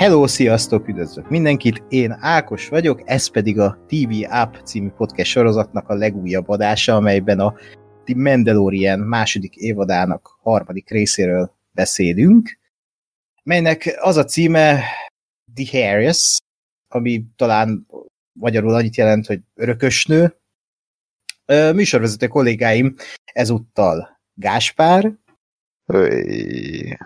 Hello, sziasztok, üdvözlök mindenkit, én Ákos vagyok, ez pedig a TV App című podcast sorozatnak a legújabb adása, amelyben a The Mandalorian második évadának harmadik részéről beszélünk, melynek az a címe The Harris, ami talán magyarul annyit jelent, hogy örökösnő. Műsorvezető kollégáim ezúttal Gáspár, Öy.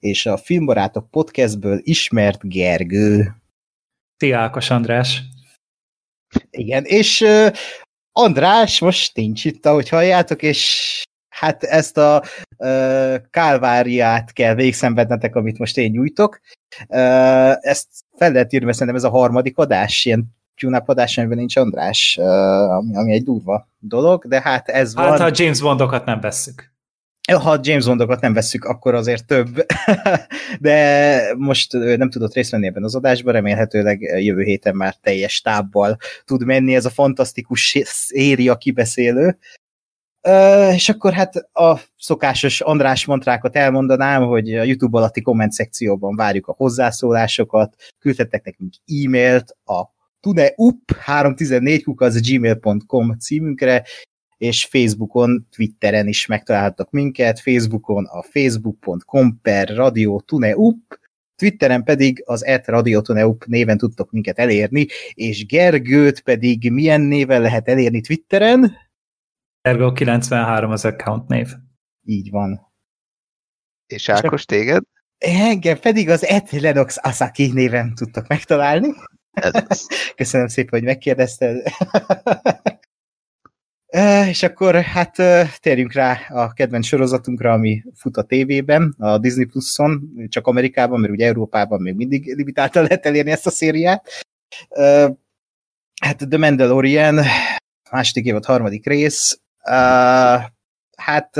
És a Filmbarátok podcastből ismert Gergő. Ti Ákos András. Igen, és uh, András most nincs itt, ahogy halljátok, és hát ezt a uh, kálváriát kell végszenvednetek, amit most én nyújtok. Uh, ezt fel lehet írni, mert szerintem ez a harmadik adás, ilyen tune adás, amiben nincs András, uh, ami, ami egy durva dolog, de hát ez Hát van. ha a James Bondokat nem vesszük. Ha James Bondokat nem vesszük, akkor azért több. De most nem tudott részt venni ebben az adásban, remélhetőleg jövő héten már teljes tábbal tud menni ez a fantasztikus széria kibeszélő. Ö, és akkor hát a szokásos András mantrákat elmondanám, hogy a YouTube alatti komment szekcióban várjuk a hozzászólásokat, küldhettek nekünk e-mailt a tuneup314 gmail.com címünkre, és Facebookon, Twitteren is megtalálhatok minket, Facebookon a facebook.com per Radio Tuneup, Twitteren pedig az et Radio Tuneup néven tudtok minket elérni, és Gergőt pedig milyen néven lehet elérni Twitteren? Ergo 93 az account név. Így van. És Ákos, téged? Engem pedig az et Lenox Asaki néven tudtok megtalálni. Ez az. Köszönöm szépen, hogy megkérdezted. És akkor hát térjünk rá a kedvenc sorozatunkra, ami fut a tévében, a Disney Plus-on, csak Amerikában, mert ugye Európában még mindig limitáltan lehet elérni ezt a szériát. Hát The Mandalorian, második évad, harmadik rész. Hát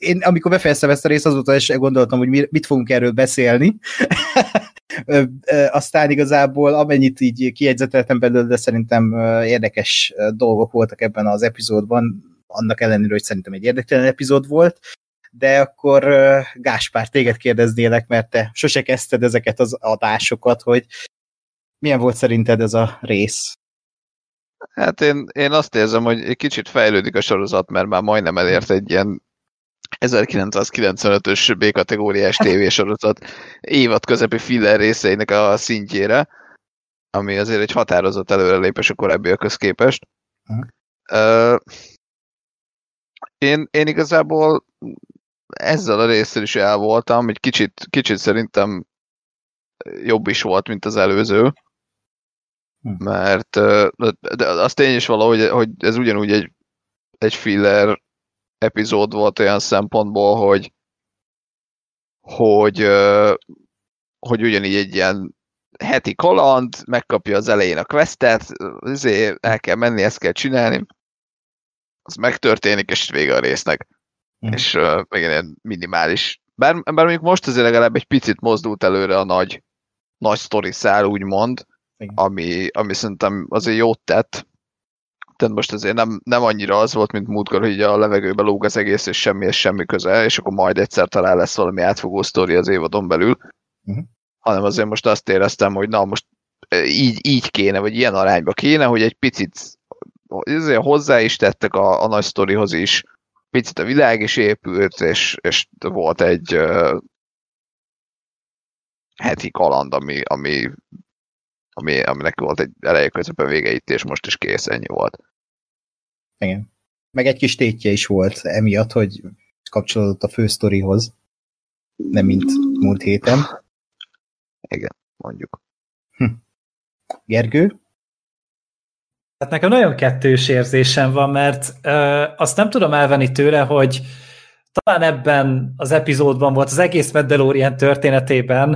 én amikor befejeztem ezt a részt, azóta is gondoltam, hogy mi- mit fogunk erről beszélni. Aztán igazából amennyit így kijegyzeteltem belőle, de szerintem érdekes dolgok voltak ebben az epizódban, annak ellenére, hogy szerintem egy érdektelen epizód volt, de akkor Gáspár, téged kérdeznélek, mert te sose kezdted ezeket az adásokat, hogy milyen volt szerinted ez a rész? Hát én, én azt érzem, hogy egy kicsit fejlődik a sorozat, mert már majdnem elért egy ilyen 1995-ös B-kategóriás tévésorozat évad közepi filler részeinek a szintjére, ami azért egy határozott előrelépés a korábbiakhoz képest. Mhm. Ö, én, én igazából ezzel a résszel is el voltam, egy kicsit, kicsit szerintem jobb is volt, mint az előző. Hm. Mert de az tény is valahogy, hogy ez ugyanúgy egy, egy filler epizód volt olyan szempontból, hogy hogy, hogy ugyanígy egy ilyen heti kaland, megkapja az elején a questet, azért el kell menni, ezt kell csinálni, az megtörténik, és vége a résznek. Mhm. És uh, ilyen minimális. Bár, bár mondjuk most azért legalább egy picit mozdult előre a nagy, nagy sztori szál, úgymond, Igen. ami, ami szerintem azért jót tett. Tehát most azért nem, nem annyira az volt, mint múltkor, hogy a levegőbe lóg az egész, és semmi, semmi köze, és akkor majd egyszer talán lesz valami átfogó sztori az évadon belül. Mhm. Hanem azért most azt éreztem, hogy na most e, így, így kéne, vagy ilyen arányba kéne, hogy egy picit azért hozzá is tettek a, a nagy sztorihoz is, picit a világ is épült, és, és volt egy uh, heti kaland, ami, ami, ami, aminek volt egy eleje közben vége itt, és most is kész, ennyi volt. Igen. Meg egy kis tétje is volt emiatt, hogy kapcsolódott a fősztorihoz, nem mint múlt héten. Igen, mondjuk. Gergő? Hát nekem nagyon kettős érzésem van, mert ö, azt nem tudom elvenni tőle, hogy talán ebben az epizódban volt az egész Mandalorian történetében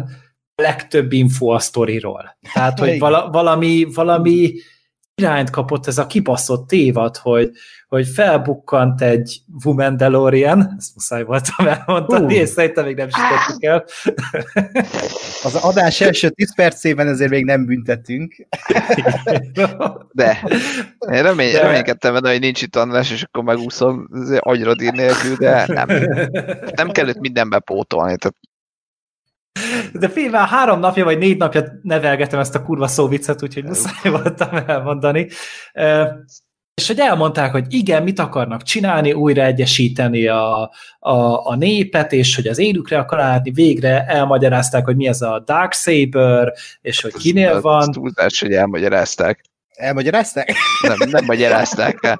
a legtöbb info a sztoriról. Tehát, hogy vala, valami, valami irányt kapott ez a kibaszott évad, hogy, hogy felbukkant egy Womandalorian, ezt muszáj voltam elmondani, Hú. és szerintem még nem sütöttük el. Az adás első 10 percében ezért még nem büntetünk. De én remény, De- reménykedtem benne, hogy nincs itt András, és akkor megúszom azért agyradír nélkül, de nem. Nem kellett mindenbe pótolni. Tehát De fél már három napja vagy négy napja nevelgetem ezt a kurva szóviccet, úgyhogy muszáj voltam elmondani. És hogy elmondták, hogy igen, mit akarnak csinálni, újra egyesíteni a, a, a népet, és hogy az élükre akar látni, végre elmagyarázták, hogy mi ez a Dark Saber, és hogy kinél van. Ez túlzás, hogy elmagyarázták. Elmagyarázták? Nem, nem magyarázták el.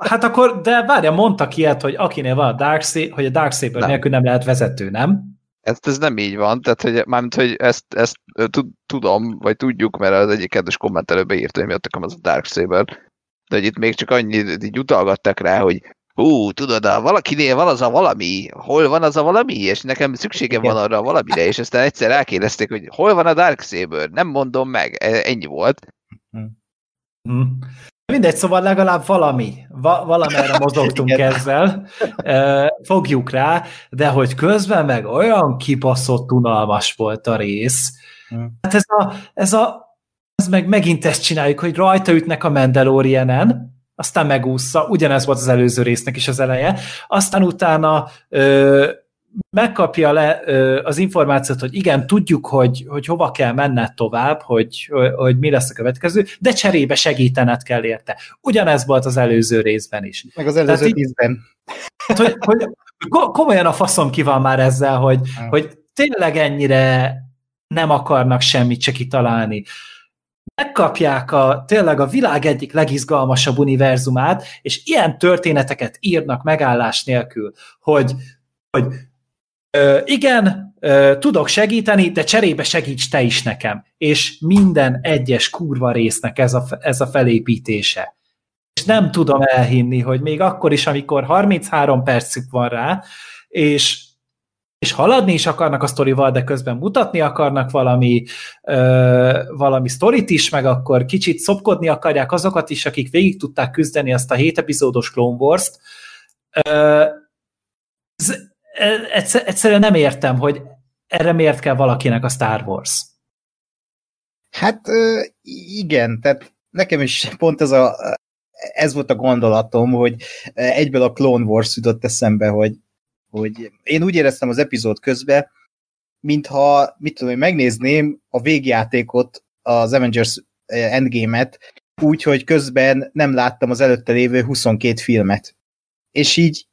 Hát akkor, de várja, mondtak ilyet, hogy akinél van a Dark Saber, hogy a Dark Saber nem. nélkül nem lehet vezető, nem? Ez, ez nem így van, tehát hogy, mármint, hogy ezt, ezt tudom, vagy tudjuk, mert az egyik kedves kommentelőbe írta, hogy miatt az a Dark Saber, de hogy itt még csak annyit így utalgattak rá, hogy hú, tudod, a valakinél van az a valami, hol van az a valami, és nekem szükségem van arra a valamire, és aztán egyszer elkérdezték, hogy hol van a Dark Saber, nem mondom meg, e, ennyi volt. Hmm. Mindegy, szóval legalább valami, va- valamerre mozogtunk ezzel, fogjuk rá, de hogy közben meg olyan kibaszott unalmas volt a rész. Hmm. Hát ez a, ez a ez meg megint ezt csináljuk, hogy rajta ütnek a Mandalorianen, aztán megúszza, ugyanez volt az előző résznek is az eleje, aztán utána ö, megkapja le az információt, hogy igen, tudjuk, hogy, hogy hova kell menned tovább, hogy, hogy mi lesz a következő, de cserébe segítened kell érte. Ugyanez volt az előző részben is. Meg az előző részben. Hát, hogy, hogy komolyan a faszom ki van már ezzel, hogy, hogy tényleg ennyire nem akarnak semmit se kitalálni megkapják a, tényleg a világ egyik legizgalmasabb univerzumát, és ilyen történeteket írnak megállás nélkül, hogy, hogy igen, tudok segíteni, de cserébe segíts te is nekem. És minden egyes kurva résznek ez a, ez a felépítése. És nem tudom elhinni, hogy még akkor is, amikor 33 percük van rá, és és haladni is akarnak a sztorival, de közben mutatni akarnak valami, ö, valami sztorit is, meg akkor kicsit szopkodni akarják azokat is, akik végig tudták küzdeni azt a 7 epizódos Clone Wars-t. Ö, egyszer, egyszerűen nem értem, hogy erre miért kell valakinek a Star Wars. Hát igen, tehát nekem is pont ez a ez volt a gondolatom, hogy egyből a Clone Wars jutott eszembe, hogy hogy én úgy éreztem az epizód közben, mintha, mit tudom, megnézném a végjátékot, az Avengers Endgame-et, úgy, hogy közben nem láttam az előtte lévő 22 filmet. És így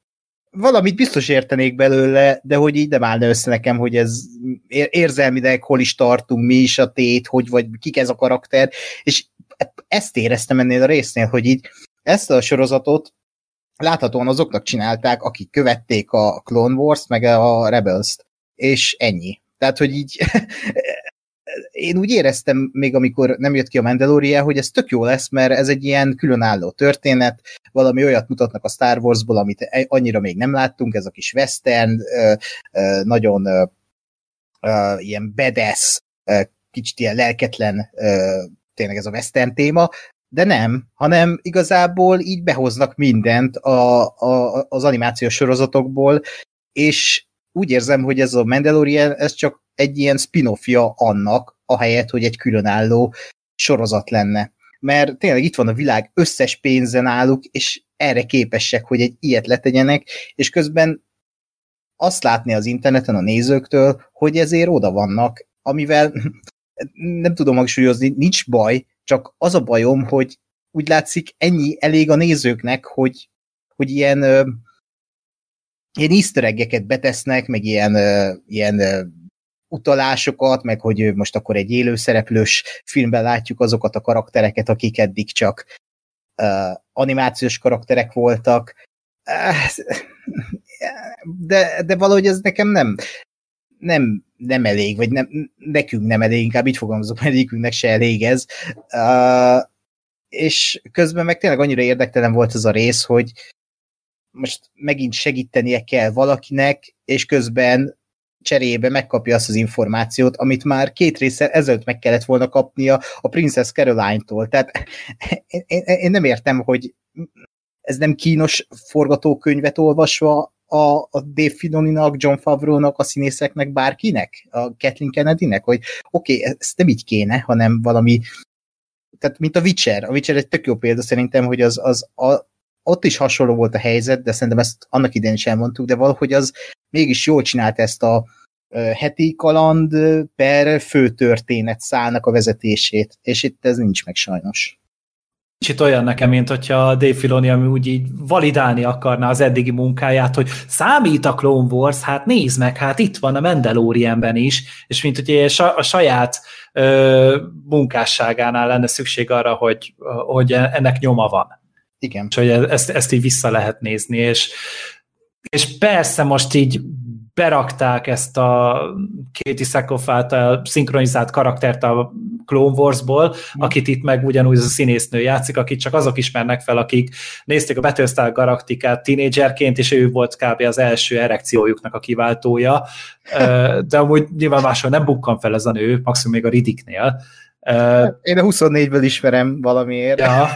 valamit biztos értenék belőle, de hogy így nem állna össze nekem, hogy ez érzelmileg hol is tartunk, mi is a tét, hogy vagy kik ez a karakter, és ezt éreztem ennél a résznél, hogy így ezt a sorozatot láthatóan azoknak csinálták, akik követték a Clone Wars, meg a Rebels-t, és ennyi. Tehát, hogy így én úgy éreztem még, amikor nem jött ki a Mandalorian, hogy ez tök jó lesz, mert ez egy ilyen különálló történet, valami olyat mutatnak a Star Warsból, amit e- annyira még nem láttunk, ez a kis western, nagyon ilyen bedes, kicsit ilyen lelketlen tényleg ez a western téma, de nem, hanem igazából így behoznak mindent a, a, az animációs sorozatokból, és úgy érzem, hogy ez a Mandalorian, ez csak egy ilyen spin-offja annak, ahelyett, hogy egy különálló sorozat lenne. Mert tényleg itt van a világ összes pénze náluk, és erre képesek, hogy egy ilyet letegyenek, és közben azt látni az interneten a nézőktől, hogy ezért oda vannak, amivel nem tudom hangsúlyozni, nincs baj, csak az a bajom, hogy úgy látszik ennyi elég a nézőknek, hogy, hogy ilyen, ilyen easter betesznek, meg ilyen, ilyen utalásokat, meg hogy most akkor egy élőszereplős filmben látjuk azokat a karaktereket, akik eddig csak animációs karakterek voltak. De, de valahogy ez nekem nem, nem, nem elég, vagy nem, nekünk nem elég, inkább így fogalmazok, mert egyikünknek se elég ez. Uh, és közben meg tényleg annyira érdektelen volt ez a rész, hogy most megint segítenie kell valakinek, és közben cserébe megkapja azt az információt, amit már két része ezelőtt meg kellett volna kapnia a Princess Caroline-tól. Tehát én, én, én nem értem, hogy ez nem kínos forgatókönyvet olvasva a, a Dave Filoninak, John Favreau-nak, a színészeknek, bárkinek, a Kathleen Kennedy-nek, hogy oké, okay, ez nem így kéne, hanem valami tehát mint a Witcher. A Witcher egy tök jó példa szerintem, hogy az, az a, ott is hasonló volt a helyzet, de szerintem ezt annak idején is elmondtuk, de valahogy az mégis jól csinált ezt a, heti kaland per főtörténet szállnak a vezetését, és itt ez nincs meg sajnos. Kicsit olyan nekem, mint hogyha Dave Filoni, ami úgy így validálni akarná az eddigi munkáját, hogy számít a Clone Wars, hát nézd meg, hát itt van a Mandalorianben is, és mint hogy a saját ö, munkásságánál lenne szükség arra, hogy, hogy ennek nyoma van. Igen. És hogy ezt, ezt így vissza lehet nézni, és, és persze most így berakták ezt a Katie Sackhoff által szinkronizált karaktert a Clone Wars-ból, mm. akit itt meg ugyanúgy az a színésznő játszik, akit csak azok ismernek fel, akik nézték a Battlestar Galactica tínédzserként, és ő volt kb. az első erekciójuknak a kiváltója, de amúgy nyilván máshol nem bukkan fel ez a nő, maximum még a Riddicknél, Uh, Én a 24-ből ismerem valamiért. Ja,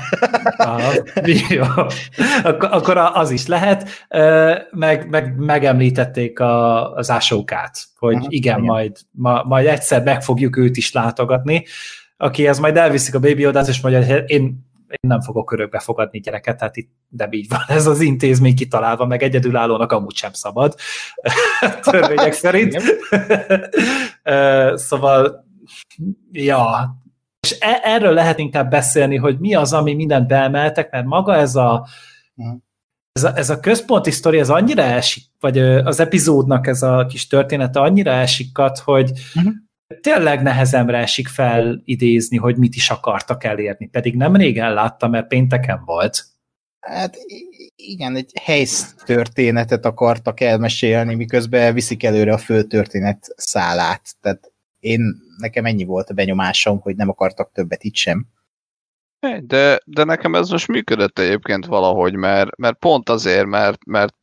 aha, jó. Ak- akkor az is lehet. Meg, meg megemlítették a, az ásókát, hogy aha, igen, igen. Majd, ma, majd egyszer meg fogjuk őt is látogatni, akihez majd elviszik a baby odát, és mondja, hogy én, én nem fogok körökbe fogadni gyereket, tehát itt nem így van ez az intézmény kitalálva, meg egyedülállónak amúgy sem szabad, törvények szerint. szóval Ja, és e- erről lehet inkább beszélni, hogy mi az, ami mindent beemeltek, mert maga ez a, ez a, ez a központi sztori, ez annyira esik, vagy az epizódnak ez a kis története annyira esikat, hogy uh-huh. tényleg nehezemre esik felidézni, hogy mit is akartak elérni, pedig nem régen láttam, mert pénteken volt. Hát igen, egy helysztörténetet akartak elmesélni, miközben viszik előre a főtörténet szálát. Tehát én, nekem ennyi volt a benyomásom, hogy nem akartak többet itt sem. De, de nekem ez most működött egyébként valahogy, mert, mert pont azért, mert, mert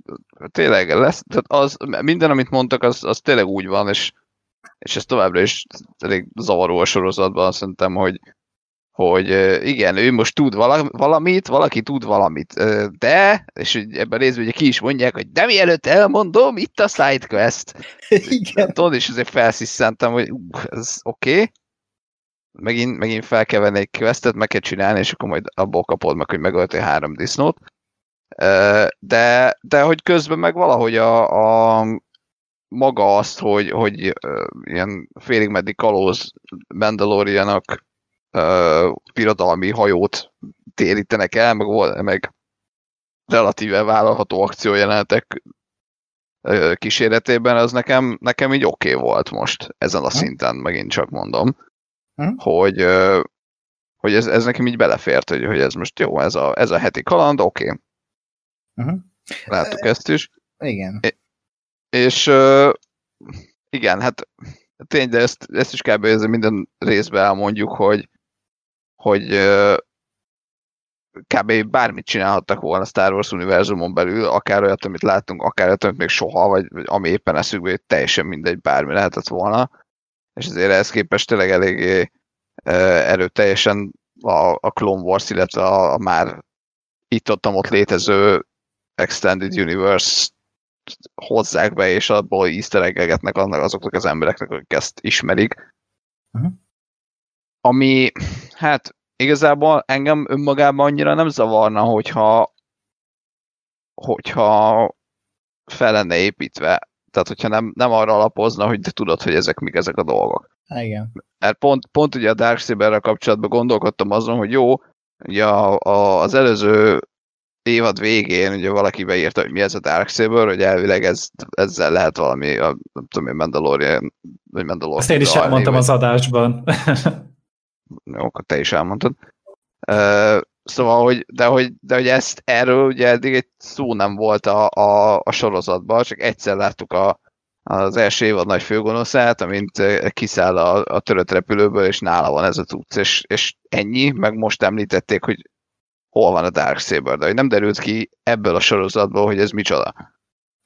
tényleg lesz, tehát az, minden, amit mondtak, az, az tényleg úgy van, és, és ez továbbra is elég zavaró a sorozatban, szerintem, hogy, hogy igen, ő most tud valamit, valaki tud valamit, de, és ebben részben ugye ki is mondják, hogy de mielőtt elmondom, itt a sidequest. Igen. Tudod, és azért felsziszentem, hogy uh, ez oké, okay. megint, megint fel kell venni egy questet, meg kell csinálni, és akkor majd abból kapod meg, hogy megöltél három disznót. De, de hogy közben meg valahogy a, a maga azt, hogy, hogy ilyen félig meddig kalóz Mandalorianak uh, birodalmi hajót térítenek el, meg, meg relatíve vállalható akciójelenetek uh, kíséretében, az nekem, nekem így oké okay volt most ezen a szinten, megint csak mondom, hm? hogy, uh, hogy ez, ez nekem így belefért, hogy, hogy ez most jó, ez a, ez a heti kaland, oké. Okay. Uh-huh. Láttuk ezt is. Igen. És igen, hát tény, de ezt, ezt is kb. minden részben elmondjuk, hogy hogy kb. bármit csinálhattak volna Star Wars univerzumon belül, akár olyat, amit láttunk, akár olyat, amit még soha, vagy, vagy ami éppen eszükbe, hogy teljesen mindegy, bármi lehetett volna. És azért ehhez képest tényleg eléggé erőteljesen a, a Clone Wars, illetve a, a már itt-ott ott létező Extended Universe hozzák be, és abból easter annak azoknak az embereknek, akik ezt ismerik. Uh-huh ami hát igazából engem önmagában annyira nem zavarna, hogyha hogyha fel lenne építve. Tehát, hogyha nem, nem arra alapozna, hogy te tudod, hogy ezek mik ezek a dolgok. Igen. Mert pont, pont ugye a Dark Saber-rel kapcsolatban gondolkodtam azon, hogy jó, ugye a, a, az előző évad végén ugye valaki beírta, hogy mi ez a Dark Saber, hogy elvileg ez, ezzel lehet valami, a, nem tudom én, Mandalorian, vagy Mandalorian. Ezt én is elmondtam az adásban. Akkor te is elmondtad. Uh, szóval, hogy, de, hogy, de hogy ezt erről ugye eddig egy szó nem volt a, a, a sorozatban, csak egyszer láttuk a, az első évad nagy főgonoszát, amint kiszáll a, a törött repülőből, és nála van ez a tudsz, és, és ennyi, meg most említették, hogy hol van a Darksaber, de hogy nem derült ki ebből a sorozatból, hogy ez micsoda.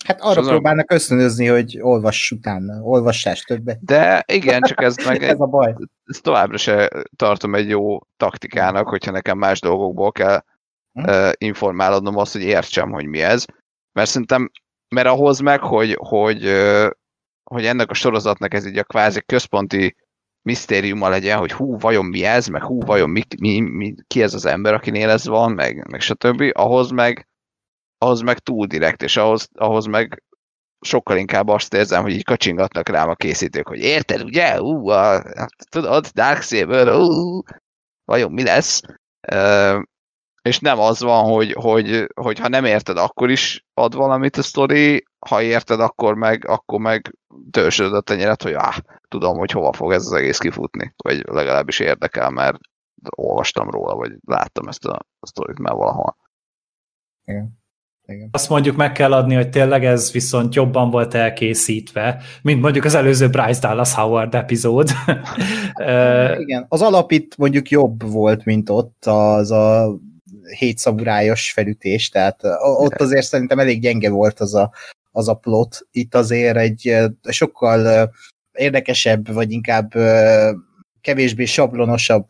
Hát arra Azon... próbálnak ösztönözni, hogy olvass utána, olvassás többet. De igen, csak ez meg ez a baj. Ezt továbbra se tartom egy jó taktikának, hogyha nekem más dolgokból kell hm? uh, informálodnom azt, hogy értsem, hogy mi ez. Mert szerintem, mert ahhoz meg, hogy, hogy, uh, hogy ennek a sorozatnak ez így a kvázi központi misztériuma legyen, hogy hú, vajon mi ez, meg hú, vajon mi, mi, mi, ki ez az ember, akinél ez van, meg, meg stb. Ahhoz meg ahhoz meg túl direkt, és ahhoz, ahhoz meg sokkal inkább azt érzem, hogy így kacsingatnak rám a készítők, hogy érted, ugye? Ú, a, tudod, Darksaber, ú, vajon mi lesz? Uh, és nem az van, hogy, hogy, hogy ha nem érted, akkor is ad valamit a sztori, ha érted, akkor meg, akkor meg törzsöd a tenyeret, hogy áh, tudom, hogy hova fog ez az egész kifutni, vagy legalábbis érdekel, mert olvastam róla, vagy láttam ezt a, a sztorit már valahol. Igen. Igen. Azt mondjuk meg kell adni, hogy tényleg ez viszont jobban volt elkészítve, mint mondjuk az előző Bryce Dallas Howard epizód. Igen, az alap itt mondjuk jobb volt, mint ott az a hét szaburályos felütés, tehát ott azért szerintem elég gyenge volt az a, az a plot. Itt azért egy sokkal érdekesebb, vagy inkább kevésbé sablonosabb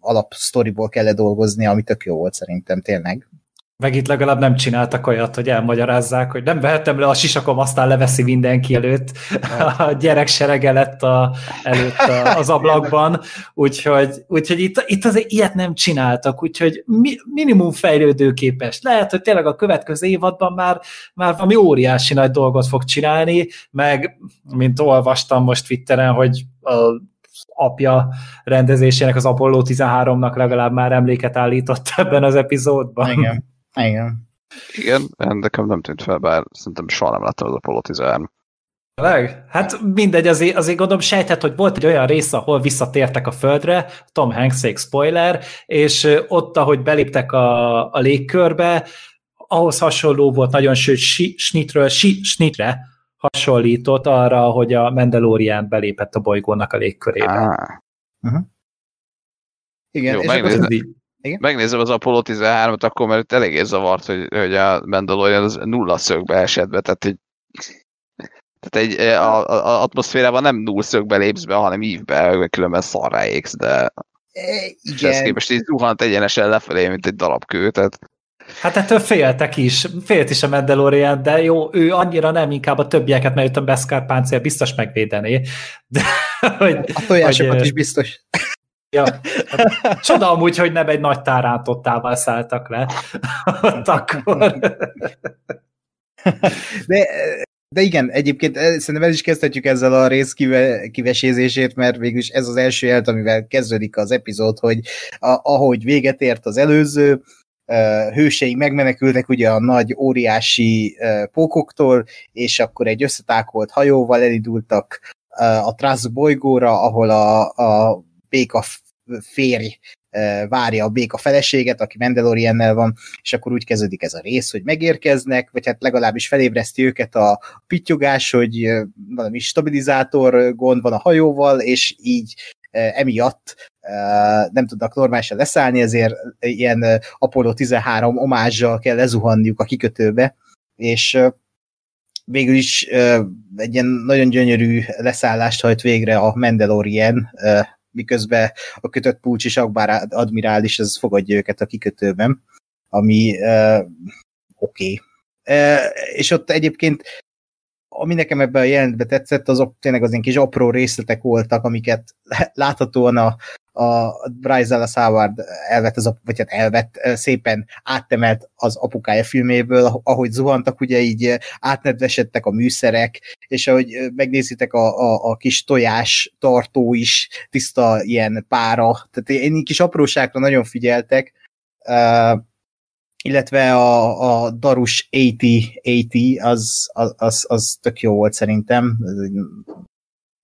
alapsztoriból kellett dolgozni, ami tök jó volt szerintem tényleg. Meg itt legalább nem csináltak olyat, hogy elmagyarázzák, hogy nem vehettem le a sisakom, aztán leveszi mindenki előtt. A gyerek serege lett a, előtt a, az ablakban, úgyhogy, úgyhogy itt, itt azért ilyet nem csináltak, úgyhogy mi, minimum fejlődőképes. Lehet, hogy tényleg a következő évadban már, már valami óriási nagy dolgot fog csinálni, meg mint olvastam most Twitteren, hogy a apja rendezésének, az Apollo 13-nak legalább már emléket állított ebben az epizódban. Igen. Igen. Igen, nekem nem tűnt fel, bár szerintem soha nem láttam az Apollo 13. Leg? Hát mindegy, azért, azért gondolom sejtett, hogy volt egy olyan rész, ahol visszatértek a földre, Tom Hanks spoiler, és ott, ahogy beléptek a, a légkörbe, ahhoz hasonló volt, nagyon sőt, snitről, snitre hasonlított arra, hogy a Mandalorian belépett a bolygónak a légkörébe. Ah. Uh-huh. Igen, Jó, és megnézem, igen? megnézem az Apollo 13-at, akkor mert eléggé zavart, hogy, hogy a Mandalorian az nulla szögbe esett be, tehát egy tehát egy, a, a, a atmoszférában nem null szögbe lépsz be, hanem ívbe, különben szarra égsz, de e, igen. és képest így zuhant egyenesen lefelé, mint egy darab kő, tehát Hát ettől féltek is, félt is a Mandalorian, de jó, ő annyira nem, inkább a többieket, mert a Beskar páncél biztos megvédené. De, hogy, a tojásokat hogy, is biztos. Ja, hát, csoda amúgy, hogy nem egy nagy tárántottával szálltak le ott akkor. De, de igen, egyébként eh, szerintem el is kezdhetjük ezzel a rész kive, kivesézését, mert végülis ez az első jelt, amivel kezdődik az epizód, hogy a, ahogy véget ért az előző, hőseink megmenekültek ugye a nagy óriási pókoktól, és akkor egy összetákolt hajóval elindultak a Trasz bolygóra, ahol a, a béka férj várja a béka feleséget, aki Mandaloriannel van, és akkor úgy kezdődik ez a rész, hogy megérkeznek, vagy hát legalábbis felébreszti őket a pittyogás, hogy valami stabilizátor gond van a hajóval, és így emiatt nem tudnak normálisan leszállni, ezért ilyen Apollo 13 omázsal kell lezuhanniuk a kikötőbe, és végül is egy ilyen nagyon gyönyörű leszállást hajt végre a Mandalorian, miközben a kötött Pulcs és Akbár admirális az fogadja őket a kikötőben, ami oké. Okay. És ott egyébként ami nekem ebben a jelentben tetszett, azok tényleg az ilyen kis apró részletek voltak, amiket láthatóan a, a Bryce Dallas Howard elvett, az, vagy hát elvett, szépen áttemelt az apukája filméből, ahogy zuhantak, ugye így átnedvesedtek a műszerek, és ahogy megnézitek a, a, a kis tojás tartó is tiszta ilyen pára, tehát én kis apróságra nagyon figyeltek, uh, illetve a, a Darus 8080 az, az, az, az tök jó volt szerintem, ez egy,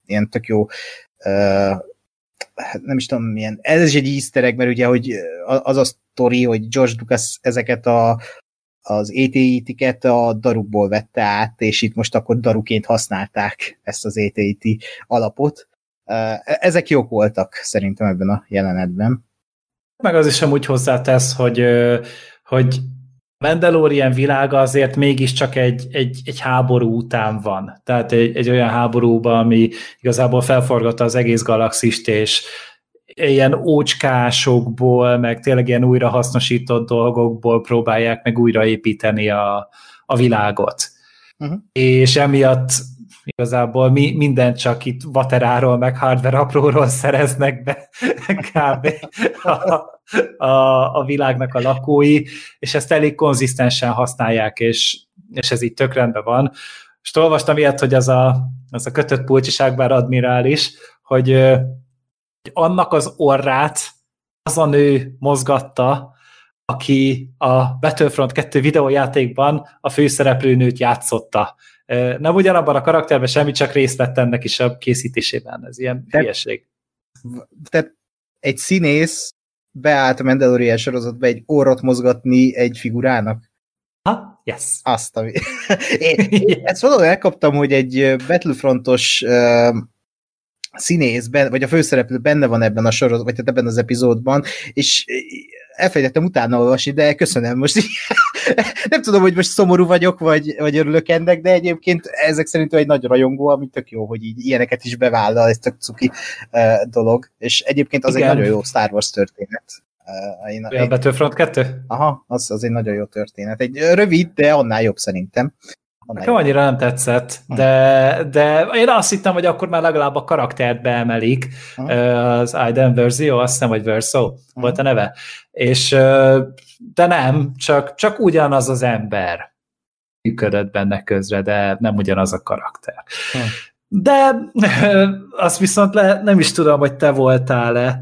ilyen tök jó uh, nem is tudom milyen, ez is egy easter egg, mert ugye, hogy az a sztori, hogy George Lucas ezeket a, az AT-tiket a darukból vette át, és itt most akkor daruként használták ezt az AT alapot. Ezek jók voltak szerintem ebben a jelenetben. Meg az is amúgy hozzátesz, hogy hogy Mandalorian világa azért mégiscsak egy, egy, egy háború után van. Tehát egy, egy olyan háborúban, ami igazából felforgatta az egész galaxist, és ilyen ócskásokból, meg tényleg ilyen újrahasznosított dolgokból próbálják meg újraépíteni a, a világot. Uh-huh. És emiatt igazából mi, mindent csak itt vateráról, meg hardware apróról szereznek be kb. A, a, a világnak a lakói, és ezt elég konzisztensen használják, és, és ez így tök rendben van. most olvastam ilyet, hogy az a, az a kötött pulcsiságbár admirális, hogy, hogy annak az orrát az a nő mozgatta, aki a Battlefront 2 videójátékban a főszereplőnőt játszotta. Nem ugyanabban a karakterben semmi, csak részt vett ennek is a készítésében. Ez ilyen Te, hülyeség. Tehát egy színész beállt a Mandalorian sorozatba egy orrot mozgatni egy figurának? Ha, yes. Azt, ami... én, én ezt valahol elkaptam, hogy egy Battlefrontos uh, színész, vagy a főszereplő benne van ebben a sorozatban, vagy ebben az epizódban, és elfelejtettem utána olvasni, de köszönöm most. nem tudom, hogy most szomorú vagyok, vagy, vagy örülök ennek, de egyébként ezek szerint egy nagy rajongó, ami tök jó, hogy így ilyeneket is bevállal, ez tök cuki uh, dolog, és egyébként az Igen. egy nagyon jó Star Wars történet. Uh, én, a Battlefront 2? Aha, az, az egy nagyon jó történet. Egy rövid, de annál jobb szerintem. Nekem annyira nem tetszett, hm. de, de én azt hittem, hogy akkor már legalább a karaktert beemelik, uh az Aiden Versio, azt hiszem, hogy Verso uh volt a neve, és de nem, csak, csak ugyanaz az ember működött benne közre, de nem ugyanaz a karakter. De azt viszont le, nem is tudom, hogy te voltál-e,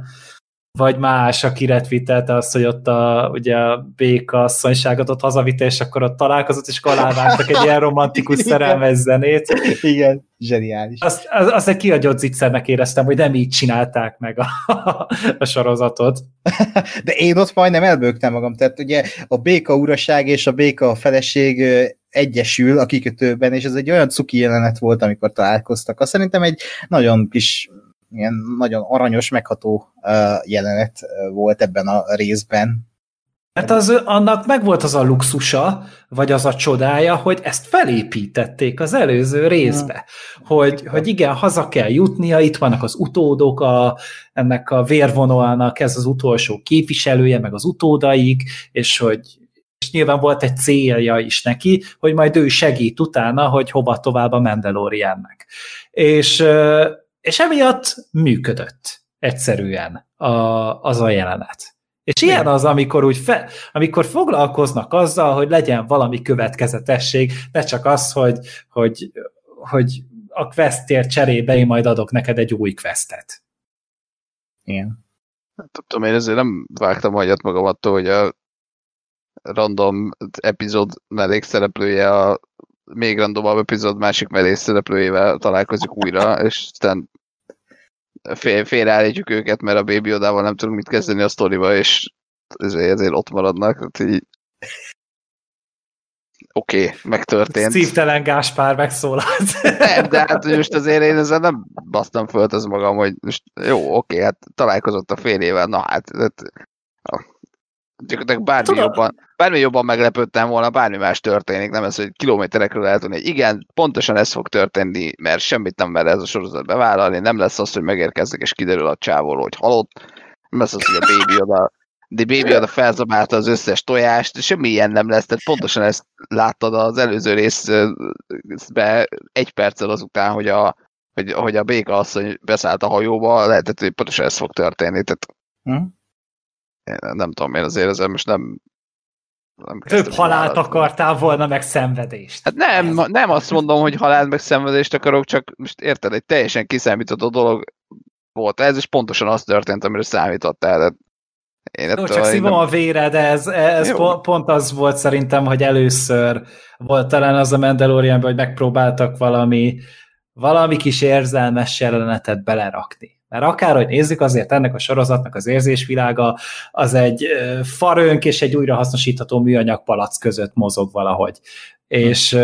vagy más, aki retweetelte azt, hogy ott a, ugye a béka asszonyságot ott hazavitte, és akkor ott találkozott, és alávágtak egy ilyen romantikus szerelmes zenét. Igen, zseniális. Azt, az, azt egy kiagyott zicsernek éreztem, hogy nem így csinálták meg a, a sorozatot. De én ott majdnem elbőgtem magam, tehát ugye a béka uraság és a béka feleség egyesül a kikötőben, és ez egy olyan cuki jelenet volt, amikor találkoztak. Azt szerintem egy nagyon kis ilyen nagyon aranyos, megható jelenet volt ebben a részben. Mert az, annak megvolt az a luxusa, vagy az a csodája, hogy ezt felépítették az előző részbe. Hogy, hogy igen, haza kell jutnia, itt vannak az utódok, a, ennek a vérvonalnak ez az utolsó képviselője, meg az utódaik, és hogy és nyilván volt egy célja is neki, hogy majd ő segít utána, hogy hova tovább a Mandaloriannek. És és emiatt működött egyszerűen a, az a jelenet. És ilyen az, amikor úgy fe, amikor foglalkoznak azzal, hogy legyen valami következetesség, ne csak az, hogy, hogy, hogy a questért cserébe én majd adok neked egy új questet. Igen. Nem hát, tudom, én ezért nem vágtam hagyat magam attól, hogy a random epizód mellékszereplője a még randomabb epizód másik mellékszereplőjével találkozik újra, és aztán fél, félreállítjuk őket, mert a Baby Odával nem tudunk mit kezdeni a sztoriba, és ezért, ezért ott maradnak. így... Oké, okay, megtörtént. Szívtelen Gáspár megszólalt. Nem, de hát most azért én ezzel nem basztam föl az magam, hogy most jó, oké, okay, hát találkozott a fél éve, na hát, hát gyakorlatilag bármi Tudom. jobban, bármi jobban meglepődtem volna, bármi más történik, nem ez, hogy kilométerekről lehet hogy igen, pontosan ez fog történni, mert semmit nem mer ez a sorozat bevállalni, nem lesz az, hogy megérkeznek és kiderül a csávóról, hogy halott, nem lesz az, hogy a baby oda, de baby oda felzabálta az összes tojást, semmi ilyen nem lesz, tehát pontosan ezt láttad az előző részbe egy perccel azután, hogy a, hogy, hogy a béka asszony beszállt a hajóba, lehetett, hogy pontosan ez fog történni, tehát hm? Én nem tudom, én azért ezzel most nem nem Több halált állat. akartál volna, meg szenvedést. Hát nem, Ez. nem azt mondom, hogy halált meg szenvedést akarok, csak most érted, egy teljesen kiszámítható dolog volt ez, és pontosan az történt, amire számítottál. De én Jó, csak szívom nem... a véred, ez, ez pont, pont az volt szerintem, hogy először volt talán az a Mandalorianban, hogy megpróbáltak valami, valami kis érzelmes jelenetet belerakni. Mert akárhogy nézzük, azért ennek a sorozatnak az érzésvilága az egy farönk és egy újrahasznosítható műanyag palac között mozog valahogy. És,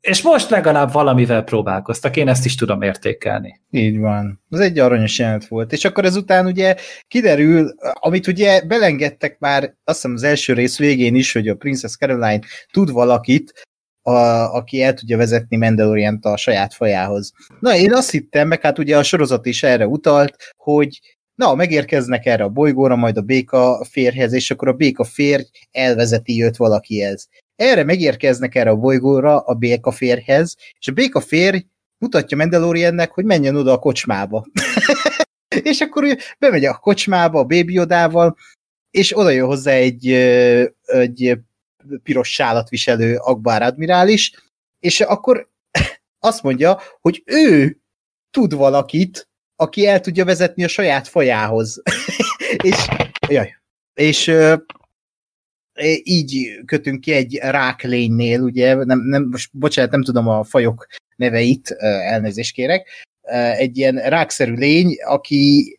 és most legalább valamivel próbálkoztak, én ezt is tudom értékelni. Így van. Ez egy aranyos jelent volt. És akkor ezután ugye kiderül, amit ugye belengedtek már, azt hiszem az első rész végén is, hogy a Princess Caroline tud valakit, a, aki el tudja vezetni Mandalorian a saját fajához. Na, én azt hittem, meg hát ugye a sorozat is erre utalt, hogy na, megérkeznek erre a bolygóra, majd a béka férhez, és akkor a béka férj elvezeti őt valakihez. Erre megérkeznek erre a bolygóra a béka férhez, és a béka férj mutatja Mandaloriannek, hogy menjen oda a kocsmába. és akkor ő bemegy a kocsmába a Baby és oda jön hozzá egy, egy piros sálat viselő Akbar admirális, és akkor azt mondja, hogy ő tud valakit, aki el tudja vezetni a saját fajához. és, jaj, és így kötünk ki egy ráklénynél, ugye, nem, nem, most bocsánat, nem tudom a fajok neveit, elnézést kérek, egy ilyen rákszerű lény, aki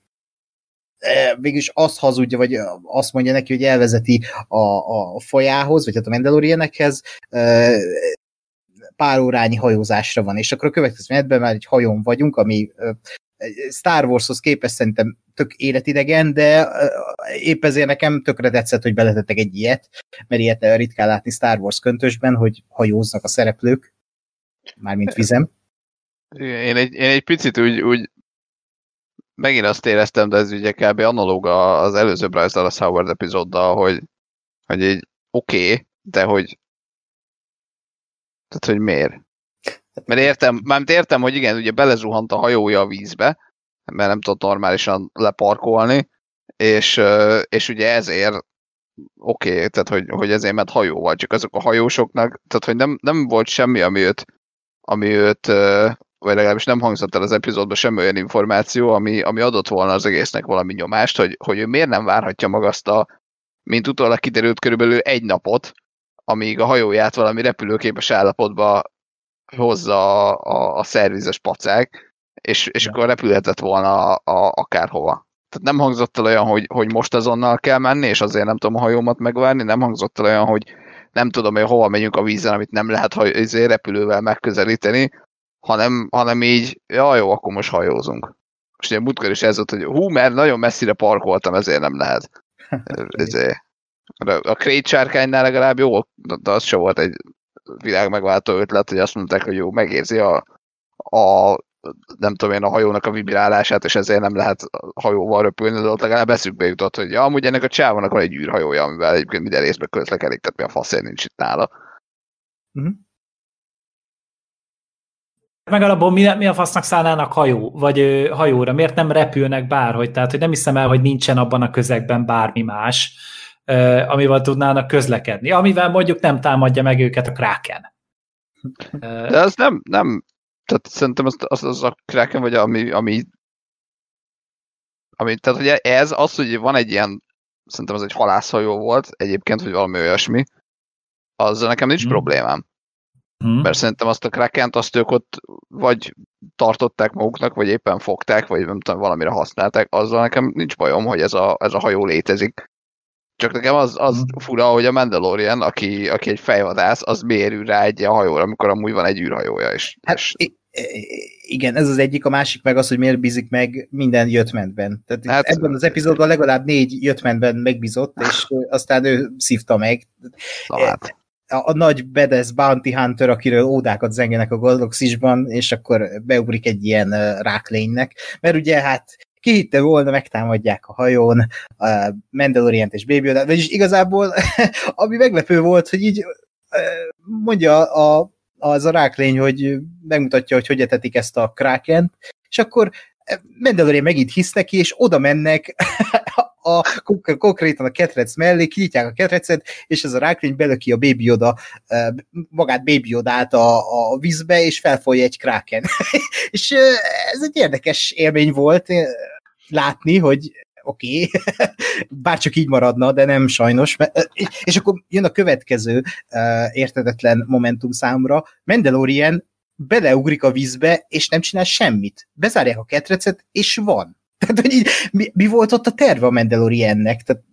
végülis azt hazudja, vagy azt mondja neki, hogy elvezeti a, a fajához, vagy hát a Mandalorianekhez, pár órányi hajózásra van, és akkor a következő menetben már egy hajón vagyunk, ami Star Warshoz képest szerintem tök életidegen, de épp ezért nekem tökre tetszett, hogy beletettek egy ilyet, mert ilyet ritkán látni Star Wars köntösben, hogy hajóznak a szereplők, mármint vizem. Én egy, én egy picit úgy, úgy megint azt éreztem, de ez ugye kb. analóg az előző Bryce Dallas Howard epizóddal, hogy, hogy egy oké, okay, de hogy tehát, hogy miért? Mert értem, mármint értem, hogy igen, ugye belezuhant a hajója a vízbe, mert nem tudott normálisan leparkolni, és, és ugye ezért oké, okay, tehát hogy, hogy ezért ment hajóval, csak azok a hajósoknak, tehát hogy nem, nem volt semmi, ami őt, ami őt, vagy legalábbis nem hangzott el az epizódban semmi olyan információ, ami, ami adott volna az egésznek valami nyomást, hogy, hogy ő miért nem várhatja maga azt a, mint utólag kiderült körülbelül egy napot, amíg a hajóját valami repülőképes állapotba hozza a, a, a szervizes pacák, és, és akkor repülhetett volna a, a, akárhova. Tehát nem hangzott el olyan, hogy, hogy most azonnal kell menni, és azért nem tudom a hajómat megvárni, nem hangzott el olyan, hogy nem tudom, hogy hova megyünk a vízen, amit nem lehet haj, izé, repülővel megközelíteni, hanem, hanem így, ja jó, akkor most hajózunk. És ugye múltkor is ez volt, hogy hú, mert nagyon messzire parkoltam, ezért nem lehet. ezért. A Crate sárkánynál legalább jó, de az se volt egy világ megváltó ötlet, hogy azt mondták, hogy jó, megérzi a, a nem tudom én, a hajónak a vibrálását, és ezért nem lehet hajóval röpülni, de ott legalább eszükbe jutott, hogy ja, amúgy ennek a csávonak van egy űrhajója, amivel egyébként minden részbe közlekedik, tehát mi a faszért nincs itt nála. Uh-huh. Meg alapból mi, mi a fasznak szállnának hajó, vagy ö, hajóra? Miért nem repülnek bárhogy? Tehát, hogy nem hiszem el, hogy nincsen abban a közegben bármi más, ö, amivel tudnának közlekedni, amivel mondjuk nem támadja meg őket a Kraken. De az nem, nem tehát szerintem az, az, az a Kraken, vagy ami, ami, ami, tehát ugye ez, az, hogy van egy ilyen, szerintem az egy halászhajó volt egyébként, vagy valami olyasmi, azzal nekem nincs hmm. problémám. Hmm. Mert szerintem azt a Krakent, azt ők ott vagy tartották maguknak, vagy éppen fogták, vagy nem tudom, valamire használták, azzal nekem nincs bajom, hogy ez a, ez a hajó létezik. Csak nekem az, az hmm. fura, hogy a Mandalorian, aki, aki egy fejvadász, az miért ül rá egy hajóra, amikor amúgy van egy űrhajója is. Hát, és igen, ez az egyik, a másik meg az, hogy miért bízik meg minden jöttmentben. Tehát hát, ebben az epizódban legalább négy jöttmentben megbízott, és aztán ő szívta meg. Hát. A, nagy bedes bounty hunter, akiről ódákat zengenek a Galaxisban, és akkor beugrik egy ilyen ráklénynek, mert ugye hát ki hitte volna, megtámadják a hajón a Mandalorient és Baby Yoda, vagyis igazából ami meglepő volt, hogy így mondja a az a ráklény, hogy megmutatja, hogy hogy etetik ezt a krákent, és akkor Mandalorian megint hisz neki, és oda mennek a, konkrétan a ketrec mellé, kinyitják a ketrecet, és ez a ráklény belöki a Baby Yoda, magát Baby a, a vízbe, és felfolja egy kráken. és ez egy érdekes élmény volt látni, hogy oké, okay. bárcsak így maradna, de nem sajnos. És akkor jön a következő értetetlen momentum számra. Mandalorian beleugrik a vízbe, és nem csinál semmit. Bezárják a ketrecet, és van. Tehát, hogy így, mi, mi volt ott a terve a Mandaloriannek? Tehát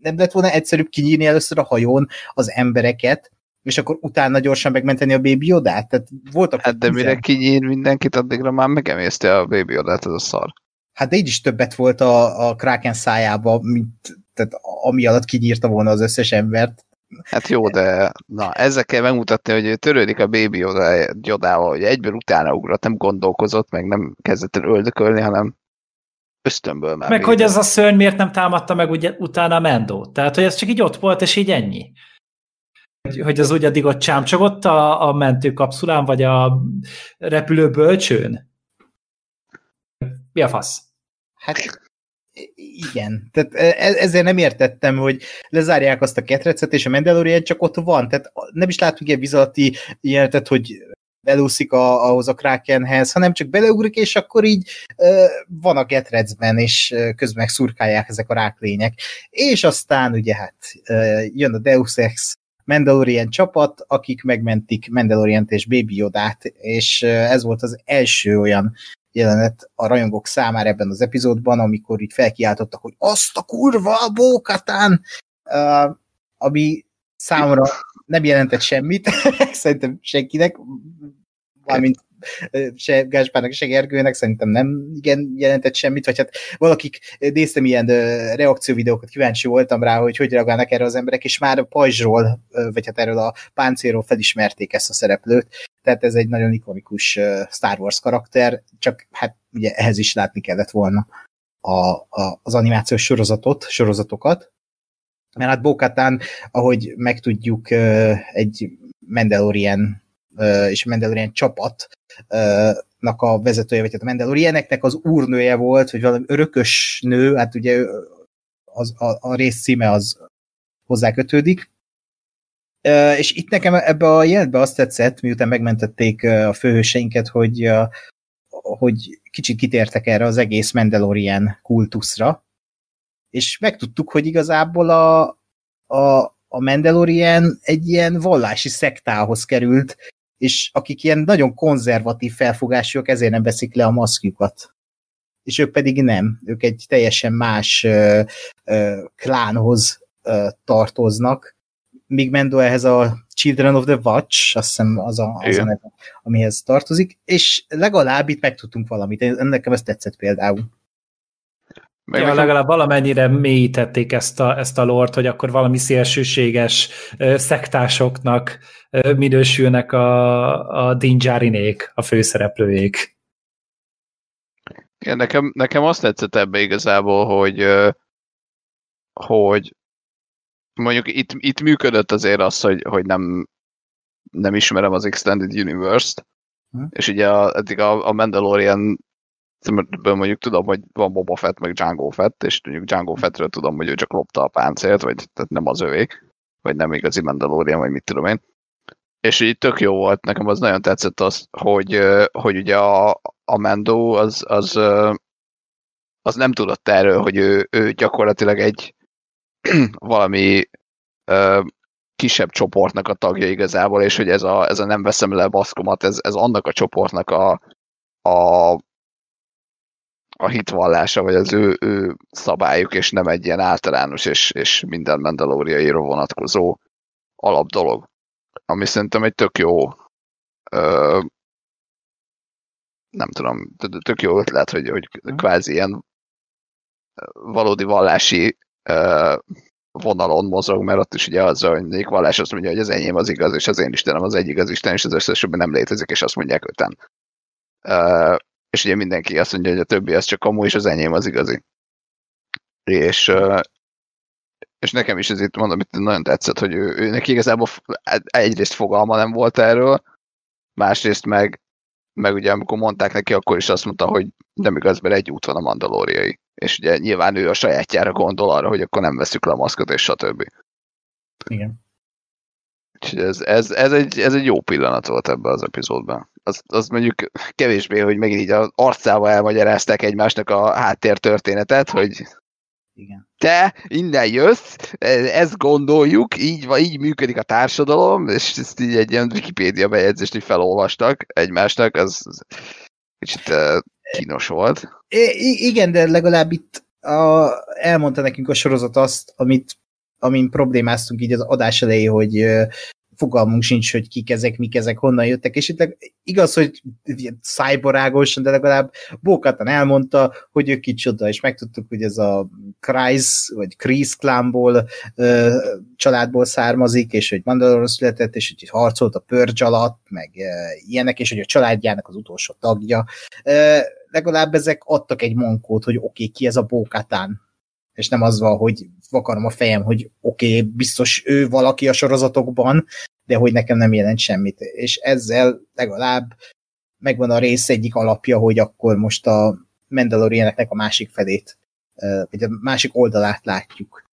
nem lett volna egyszerűbb kinyírni először a hajón az embereket, és akkor utána gyorsan megmenteni a Baby Yodát? Tehát voltak hát de mire kinyír mindenkit, addigra már megemészte a Baby Yodát az a szar hát de így is többet volt a, a Kraken szájába, mint tehát ami alatt kinyírta volna az összes embert. Hát jó, de na, ezzel kell megmutatni, hogy törődik a Baby Yoda-val, hogy egyből utána ugrott, nem gondolkozott, meg nem kezdett el öldökölni, hanem ösztönből már. Meg védett. hogy ez a szörny miért nem támadta meg ugye, utána a Mendo. Tehát, hogy ez csak így ott volt, és így ennyi. Hogy, hogy az úgy addig ott csámcsogott a, a mentőkapszulán, vagy a repülő bölcsőn. Mi a fasz? Hát igen, tehát e, e, ezért nem értettem, hogy lezárják azt a ketrecet, és a Mandalorian csak ott van, tehát nem is látunk ilyen vizalati jelentet, hogy belúszik a, ahhoz a Krakenhez, hanem csak beleugrik, és akkor így ö, van a getrecben, és közben megszurkálják ezek a ráklények. És aztán ugye hát ö, jön a Deus Ex Mandalorian csapat, akik megmentik Mandalorian és Baby Yodát, és ez volt az első olyan jelenet a rajongók számára ebben az epizódban, amikor így felkiáltottak, hogy azt a kurva, a bókatán! Uh, ami számomra nem jelentett semmit, szerintem senkinek, valamint se Gáspárnak, se Gergőnek szerintem nem igen jelentett semmit, vagy hát valakik néztem ilyen reakcióvideókat, kíváncsi voltam rá, hogy hogy reagálnak erre az emberek, és már a pajzsról, vagy hát erről a páncélról felismerték ezt a szereplőt, tehát ez egy nagyon ikonikus Star Wars karakter, csak hát ugye ehhez is látni kellett volna a, a, az animációs sorozatot, sorozatokat, mert hát Bokatán, ahogy megtudjuk, egy Mandalorian és Mandalorian csapatnak a vezetője, vagy hát a Mandalorianeknek az úrnője volt, vagy valami örökös nő, hát ugye az, a, a rész címe az hozzá kötődik. És itt nekem ebbe a jelentbe azt tetszett, miután megmentették a főhőseinket, hogy, hogy kicsit kitértek erre az egész Mandalorian kultuszra, és megtudtuk, hogy igazából a, a, a Mandalorian egy ilyen vallási szektához került, és akik ilyen nagyon konzervatív felfogásúak, ezért nem veszik le a maszkjukat. És ők pedig nem. Ők egy teljesen más ö, ö, klánhoz ö, tartoznak, míg Mendo ehhez a Children of the Watch, azt hiszem az a, az a neve, amihez tartozik, és legalább itt megtudtunk valamit. Nekem ez tetszett például. Meg ja, legalább valamennyire mélyítették ezt a, ezt a lort, hogy akkor valami szélsőséges szektásoknak minősülnek a, a Dinjarinék, a főszereplőjék. Igen, nekem, nekem azt tetszett ebbe igazából, hogy hogy mondjuk itt, itt működött azért az, hogy, hogy nem, nem ismerem az Extended Universe-t, hm. és ugye a, eddig a, a Mandalorian mondjuk tudom, hogy van Boba Fett, meg Django Fett, és mondjuk Django Fettről tudom, hogy ő csak lopta a páncélt, vagy tehát nem az övé, vagy nem igazi Mandalorian, vagy mit tudom én. És így tök jó volt, nekem az nagyon tetszett az, hogy, hogy ugye a, a Mando az, az, az nem tudott erről, hogy ő, ő gyakorlatilag egy valami kisebb csoportnak a tagja igazából, és hogy ez a, ez a nem veszem le baszkomat, ez, ez annak a csoportnak a, a a hitvallása, vagy az ő, ő szabályuk, és nem egy ilyen általános és, és minden mandalóriaira vonatkozó alapdolog. Ami szerintem egy tök jó ö, nem tudom, tök jó ötlet, hogy, hogy kvázi ilyen valódi vallási ö, vonalon mozog, mert ott is ugye az, hogy egyik vallás azt mondja, hogy az enyém az igaz, és az én Istenem az egyik az Isten, és az összes nem létezik, és azt mondják öten és ugye mindenki azt mondja, hogy a többi az csak kamu, és az enyém az igazi. És, és nekem is ez itt mondom, itt nagyon tetszett, hogy ő, ő neki igazából egyrészt fogalma nem volt erről, másrészt meg, meg ugye amikor mondták neki, akkor is azt mondta, hogy nem igaz, mert egy út van a mandalóriai. És ugye nyilván ő a sajátjára gondol arra, hogy akkor nem veszük le a maszkot, és stb. Igen. Ez, ez, ez, egy, ez egy jó pillanat volt ebben az epizódban. Az, az mondjuk kevésbé, hogy megint így az arcával elmagyarázták egymásnak a háttértörténetet, hogy igen. te innen jössz, ezt gondoljuk, így, így működik a társadalom, és ezt így egy ilyen Wikipédia bejegyzést így felolvastak egymásnak, az, az kicsit uh, kínos volt. I- igen, de legalább itt a, elmondta nekünk a sorozat azt, amit amin problémáztunk így az adás elejé, hogy fogalmunk sincs, hogy kik ezek, mik ezek, honnan jöttek, és itt igaz, hogy szájborágosan, de legalább Bókatan elmondta, hogy ő kicsoda, és megtudtuk, hogy ez a Kreis, vagy Kreis klánból ö, családból származik, és hogy Mandalorian született, és hogy harcolt a Purge alatt, meg ilyenek, és hogy a családjának az utolsó tagja. Legalább ezek adtak egy mankót, hogy oké, okay, ki ez a Bókatán, és nem az van, hogy vakarom a fejem, hogy oké, okay, biztos ő valaki a sorozatokban, de hogy nekem nem jelent semmit. És ezzel legalább megvan a rész egyik alapja, hogy akkor most a Mandalorianeknek a másik felét, vagy a másik oldalát látjuk.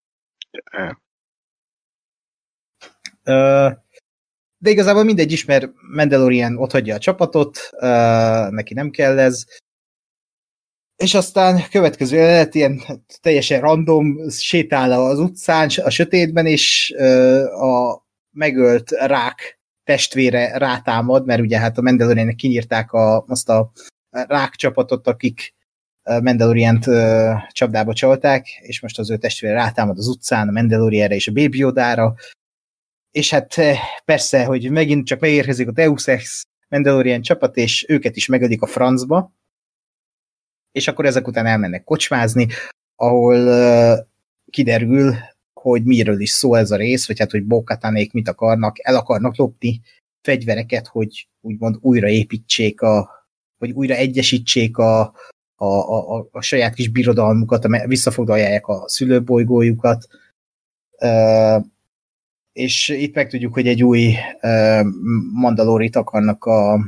de igazából mindegy is, mert Mandalorian ott hagyja a csapatot, neki nem kell ez, és aztán következő lehet ilyen teljesen random, sétál az utcán, a sötétben, és a megölt rák testvére rátámad, mert ugye hát a Mandalorian kinyírták a, azt a rák csapatot, akik Mandalorient csapdába csalták, és most az ő testvére rátámad az utcán, a Mandalorianre és a Baby Yodára, és hát persze, hogy megint csak megérkezik a Deus Ex Mandalorian csapat, és őket is megölik a francba, és akkor ezek után elmennek kocsmázni, ahol kiderül, hogy miről is szó ez a rész, vagy hát, hogy Bokatanék mit akarnak, el akarnak lopni fegyvereket, hogy úgymond újraépítsék a, vagy újra egyesítsék a, a, a, a saját kis birodalmukat, visszafoglalják a szülőbolygójukat, és itt megtudjuk, hogy egy új uh, Mandalorit akarnak a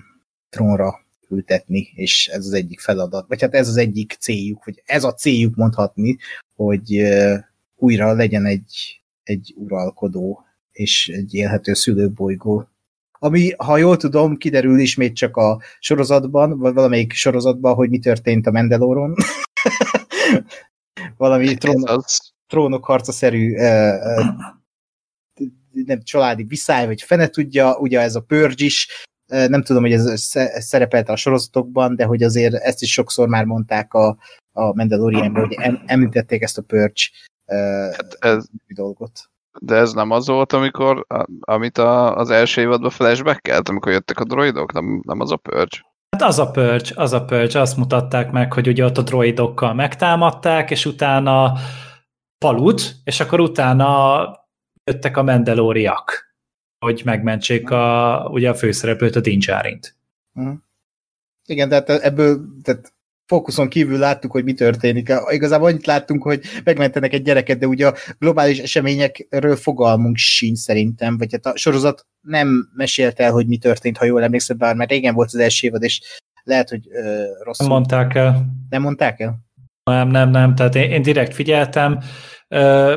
trónra ültetni, és ez az egyik feladat, vagy hát ez az egyik céljuk, vagy ez a céljuk mondhatni, hogy újra legyen egy, egy uralkodó és egy élhető szülőbolygó. Ami, ha jól tudom, kiderül ismét csak a sorozatban, vagy valamelyik sorozatban, hogy mi történt a Mandaloron. Valami trónok, trónok harcaszerű uh, nem családi viszály, vagy fene tudja, ugye ez a Purge is, nem tudom, hogy ez szerepelt a sorozatokban, de hogy azért ezt is sokszor már mondták a, a Mandalorianban, hogy em, említették ezt a Purge hát ez, dolgot. De ez nem az volt, amikor, amit a, az első évadban flashback amikor jöttek a droidok? Nem, nem az a Purge? Hát az a Purge, az a Purge, azt mutatták meg, hogy ugye ott a droidokkal megtámadták, és utána palut, és akkor utána jöttek a mendelóriak, hogy megmentsék a, ugye a főszereplőt, a Dincsárint. Uh-huh. Igen, tehát ebből tehát fókuszon kívül láttuk, hogy mi történik. Igazából annyit láttunk, hogy megmentenek egy gyereket, de ugye a globális eseményekről fogalmunk sincs szerintem, vagy hát a sorozat nem mesélte el, hogy mi történt, ha jól emlékszem, bár mert régen volt az első évad, és lehet, hogy uh, rosszul. Nem mondták el. Nem mondták el? Nem, nem, nem, tehát én, én direkt figyeltem,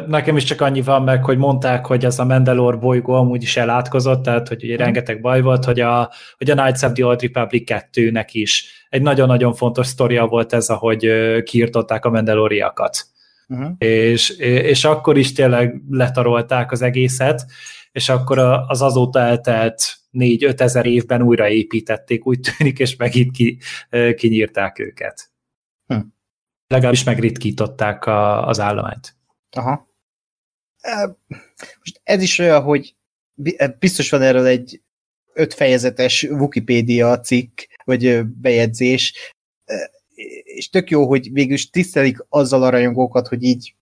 Nekem is csak annyi van meg, hogy mondták, hogy ez a Mandalore bolygó amúgy is elátkozott, tehát hogy ugye mhm. rengeteg baj volt, hogy a, hogy a Knights of the Old Republic 2-nek is egy nagyon-nagyon fontos sztoria volt ez, ahogy kiirtották a Mandaloriakat. Uh-huh. És, és akkor is tényleg letarolták az egészet, és akkor az azóta eltelt 4-5 ezer évben újraépítették, úgy tűnik, és megint ki, kinyírták őket. Hm. Legalábbis megritkították a, az állományt. Aha. Most ez is olyan, hogy biztos van erről egy öt fejezetes Wikipédia cikk, vagy bejegyzés, és tök jó, hogy végül is tisztelik azzal a rajongókat, hogy így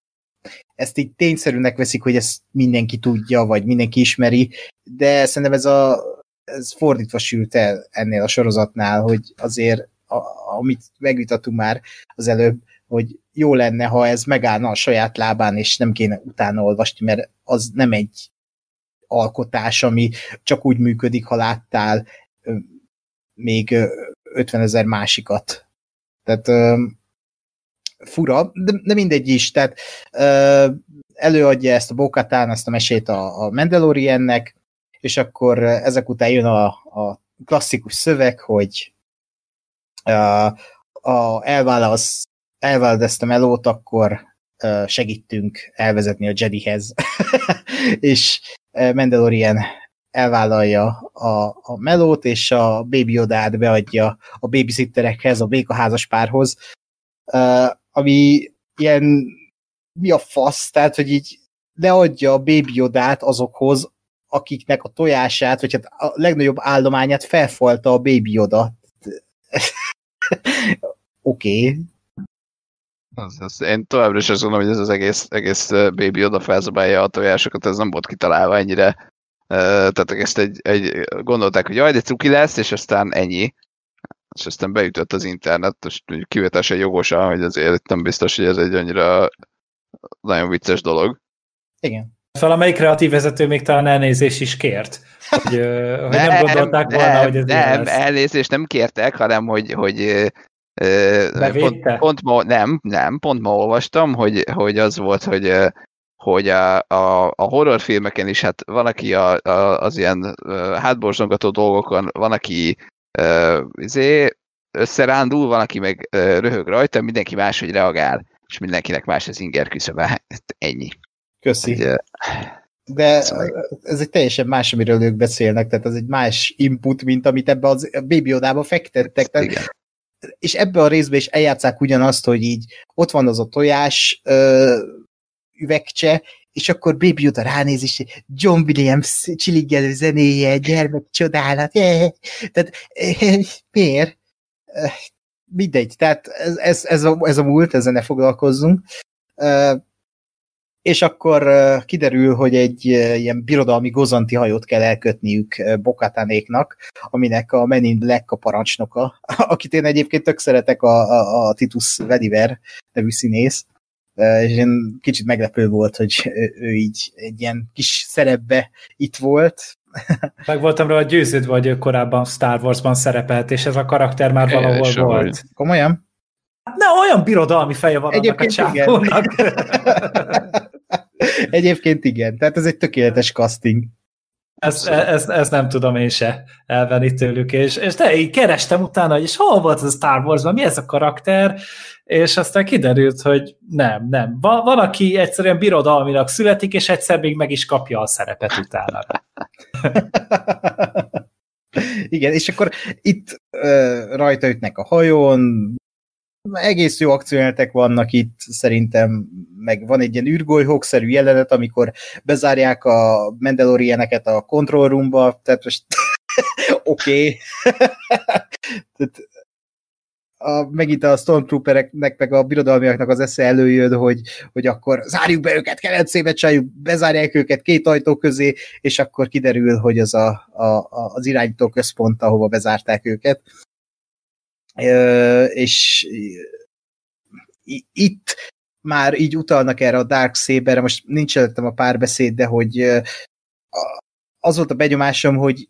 ezt így tényszerűnek veszik, hogy ezt mindenki tudja, vagy mindenki ismeri, de szerintem ez, a, ez fordítva sült el ennél a sorozatnál, hogy azért, a, amit megvitattunk már az előbb, hogy jó lenne, ha ez megállna a saját lábán, és nem kéne utána olvasni, mert az nem egy alkotás, ami csak úgy működik, ha láttál még 50 ezer másikat. Tehát fura, de, de mindegy is. Tehát előadja ezt a Bokatán, ezt a mesét a, a Mandaloriannek, és akkor ezek után jön a, a klasszikus szöveg, hogy a, a elválasz elválad ezt a melót, akkor segítünk elvezetni a Jedihez. és Mandalorian elvállalja a, a melót, és a Baby Yoda-t beadja a babysitterekhez, a békaházas párhoz, ami ilyen mi a fasz, tehát, hogy így leadja a Baby Yoda-t azokhoz, akiknek a tojását, vagy hát a legnagyobb állományát felfalta a Baby Yoda. Oké, okay. Az, az, én továbbra is azt gondolom, hogy ez az egész, egész baby oda felzabálja a tojásokat, ez nem volt kitalálva ennyire. Tehát ezt egy, egy, gondolták, hogy jaj, de cuki lesz, és aztán ennyi. És aztán beütött az internet, és kivetése jogosan, hogy azért nem biztos, hogy ez egy annyira nagyon vicces dolog. Igen. Valamelyik kreatív vezető még talán elnézést is kért. Hogy, hogy nem, nem gondolták nem, volna, hogy ez Nem, elnézést nem kértek, hanem hogy, hogy Pont, pont ma, nem, nem, pont ma olvastam, hogy, hogy az volt, hogy, hogy a, a, a horrorfilmeken is, hát van, aki a, a, az ilyen hátborzongató dolgokon, van, aki uh, izé, összerándul, van, aki meg uh, röhög rajta, mindenki máshogy reagál, és mindenkinek más az inger küszöbe. Hát ennyi. Köszi. Ugye, de szóval... ez egy teljesen más, amiről ők beszélnek, tehát ez egy más input, mint amit ebbe az, a Baby Yodába fektettek. Tehát, Igen. És ebbe a részbe is eljátszák ugyanazt, hogy így ott van az a tojás ö, üvegcse, és akkor Baby Yoda ránéz, és John Williams csiligelő zenéje, gyermek csodálat, yeah. tehát miért? Mindegy, tehát ez, ez, ez, a, ez a múlt, ezzel ne foglalkozzunk és akkor kiderül, hogy egy ilyen birodalmi gozanti hajót kell elkötniük Bokatánéknak, aminek a Men in Black a parancsnoka, akit én egyébként tök szeretek a, a, a Titus Vediver nevű színész, és én kicsit meglepő volt, hogy ő így egy ilyen kis szerepbe itt volt. Meg voltam róla győződve, hogy ő korábban Star Wars-ban szerepelt, és ez a karakter már valahol é, volt. Komolyan? Hát ne olyan birodalmi feje van Egyébként annak a csávónak. Egyébként igen, tehát ez egy tökéletes casting. Ezt, ezt, ezt nem tudom én se elvenni tőlük, és, és de így kerestem utána, hogy és hol volt ez a Star Wars-ban, mi ez a karakter, és aztán kiderült, hogy nem, nem. Van, van aki egyszerűen birodalminak születik, és egyszer még meg is kapja a szerepet utána. Igen, és akkor itt uh, rajta ütnek a hajón, egész jó akciójelenetek vannak itt, szerintem, meg van egy ilyen űrgolyhókszerű jelenet, amikor bezárják a Mandalorianeket a control roomba, tehát most oké. a, megint a Stormtroopereknek, meg a birodalmiaknak az esze előjön, hogy, hogy akkor zárjuk be őket, kelencébe csaljuk, bezárják őket két ajtó közé, és akkor kiderül, hogy az a, a, a, az irányító központ, ahova bezárták őket és itt már így utalnak erre a Dark Saberre, most nincs előttem a párbeszéd, de hogy az volt a benyomásom, hogy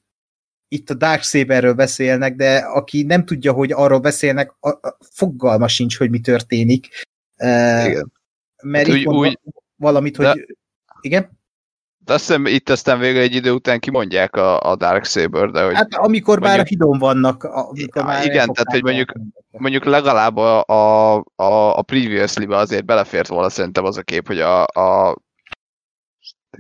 itt a Dark Saberről beszélnek, de aki nem tudja, hogy arról beszélnek, a, a fogalma sincs, hogy mi történik. Igen. Mert hát itt úgy, úgy, valamit, hogy... De... Igen? De azt hiszem itt aztán végül egy idő után kimondják a, a Dark Saber, de hogy... Hát amikor mondjuk, már hidon vannak. Amikor már igen, tehát hogy mondjuk, mondjuk legalább a, a, a, a previously azért belefért volna szerintem az a kép, hogy a, a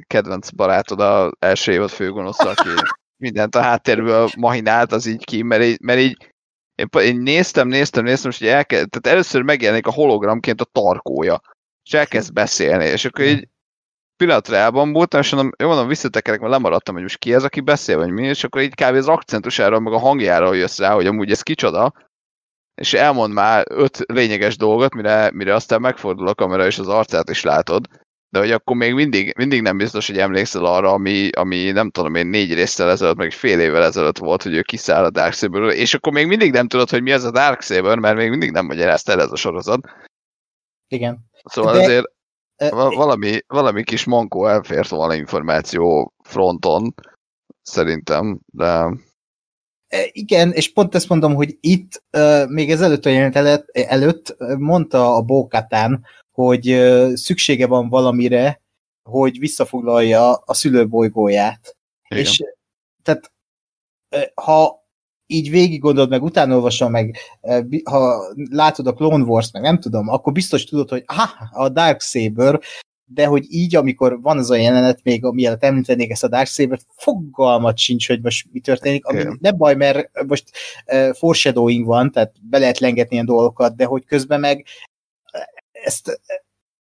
kedvenc barátod a első évad főgonosz, aki mindent a háttérből mahinált, az így ki, mert így, mert így én, én néztem, néztem, néztem, és hogy elkezd, tehát először megjelenik a hologramként a tarkója, és elkezd beszélni, és akkor így pillanatra elbambultam, és mondom, jó mondom, visszatekerek, mert lemaradtam, hogy most ki ez, aki beszél, vagy mi, és akkor így kb. az akcentusára, meg a hangjára jössz rá, hogy amúgy ez kicsoda, és elmond már öt lényeges dolgot, mire, mire aztán megfordul a kamera, és az arcát is látod, de hogy akkor még mindig, mindig nem biztos, hogy emlékszel arra, ami, ami nem tudom én négy résztel ezelőtt, meg fél évvel ezelőtt volt, hogy ő kiszáll a Darksaber, és akkor még mindig nem tudod, hogy mi ez a Darksaber, mert még mindig nem magyarázta el ez a sorozat. Igen. Szóval de... azért valami, valami kis mankó elfért volna információ fronton, szerintem, de... Igen, és pont ezt mondom, hogy itt még ez előtt a jelenet előtt mondta a Bókatán, hogy szüksége van valamire, hogy visszafoglalja a szülőbolygóját. Igen. És tehát ha így végig gondolod, meg utána olvasom, meg ha látod a Clone Wars, meg nem tudom, akkor biztos tudod, hogy aha, a Dark Saber, de hogy így, amikor van az a jelenet, még mielőtt említenék ezt a Dark Saber-t, fogalmat sincs, hogy most mi történik, ami yeah. nem baj, mert most uh, foreshadowing van, tehát be lehet lengetni ilyen dolgokat, de hogy közben meg ezt,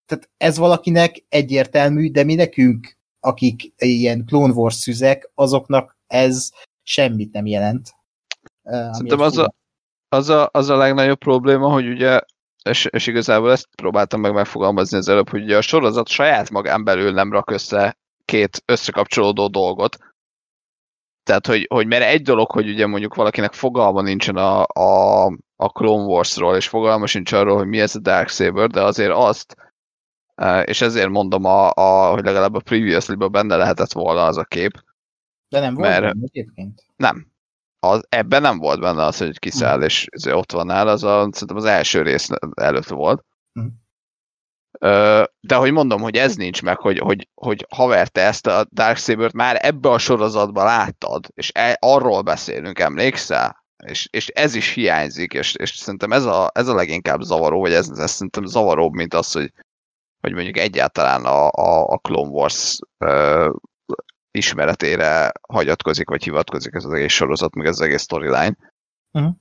tehát ez valakinek egyértelmű, de mi nekünk, akik ilyen Clone Wars szüzek, azoknak ez semmit nem jelent. Szerintem az a, az, a, az a legnagyobb probléma, hogy ugye, és, és igazából ezt próbáltam meg megfogalmazni az előbb, hogy ugye a sorozat saját magán belül nem rak össze két összekapcsolódó dolgot. Tehát, hogy, hogy mert egy dolog, hogy ugye mondjuk valakinek fogalma nincsen a, a, a Clone Wars-ról, és fogalma sincs arról, hogy mi ez a Darksaber, de azért azt, és ezért mondom, a, a, hogy legalább a Previously-ban benne lehetett volna az a kép. De nem volt mert, egyébként? Nem, az, ebben nem volt benne az, hogy kiszáll, mm. és ott van nála, az a, szerintem az első rész előtt volt. Mm. De hogy mondom, hogy ez nincs meg, hogy, hogy, hogy haver, te ezt a Darksaber-t már ebbe a sorozatban láttad, és e, arról beszélünk, emlékszel? És, és ez is hiányzik, és, és szerintem ez a, ez a leginkább zavaró, vagy ez, ez szerintem zavaróbb, mint az, hogy, hogy mondjuk egyáltalán a, a, a Clone Wars ismeretére hagyatkozik, vagy hivatkozik ez az egész sorozat, meg ez az egész storyline. Uh-huh.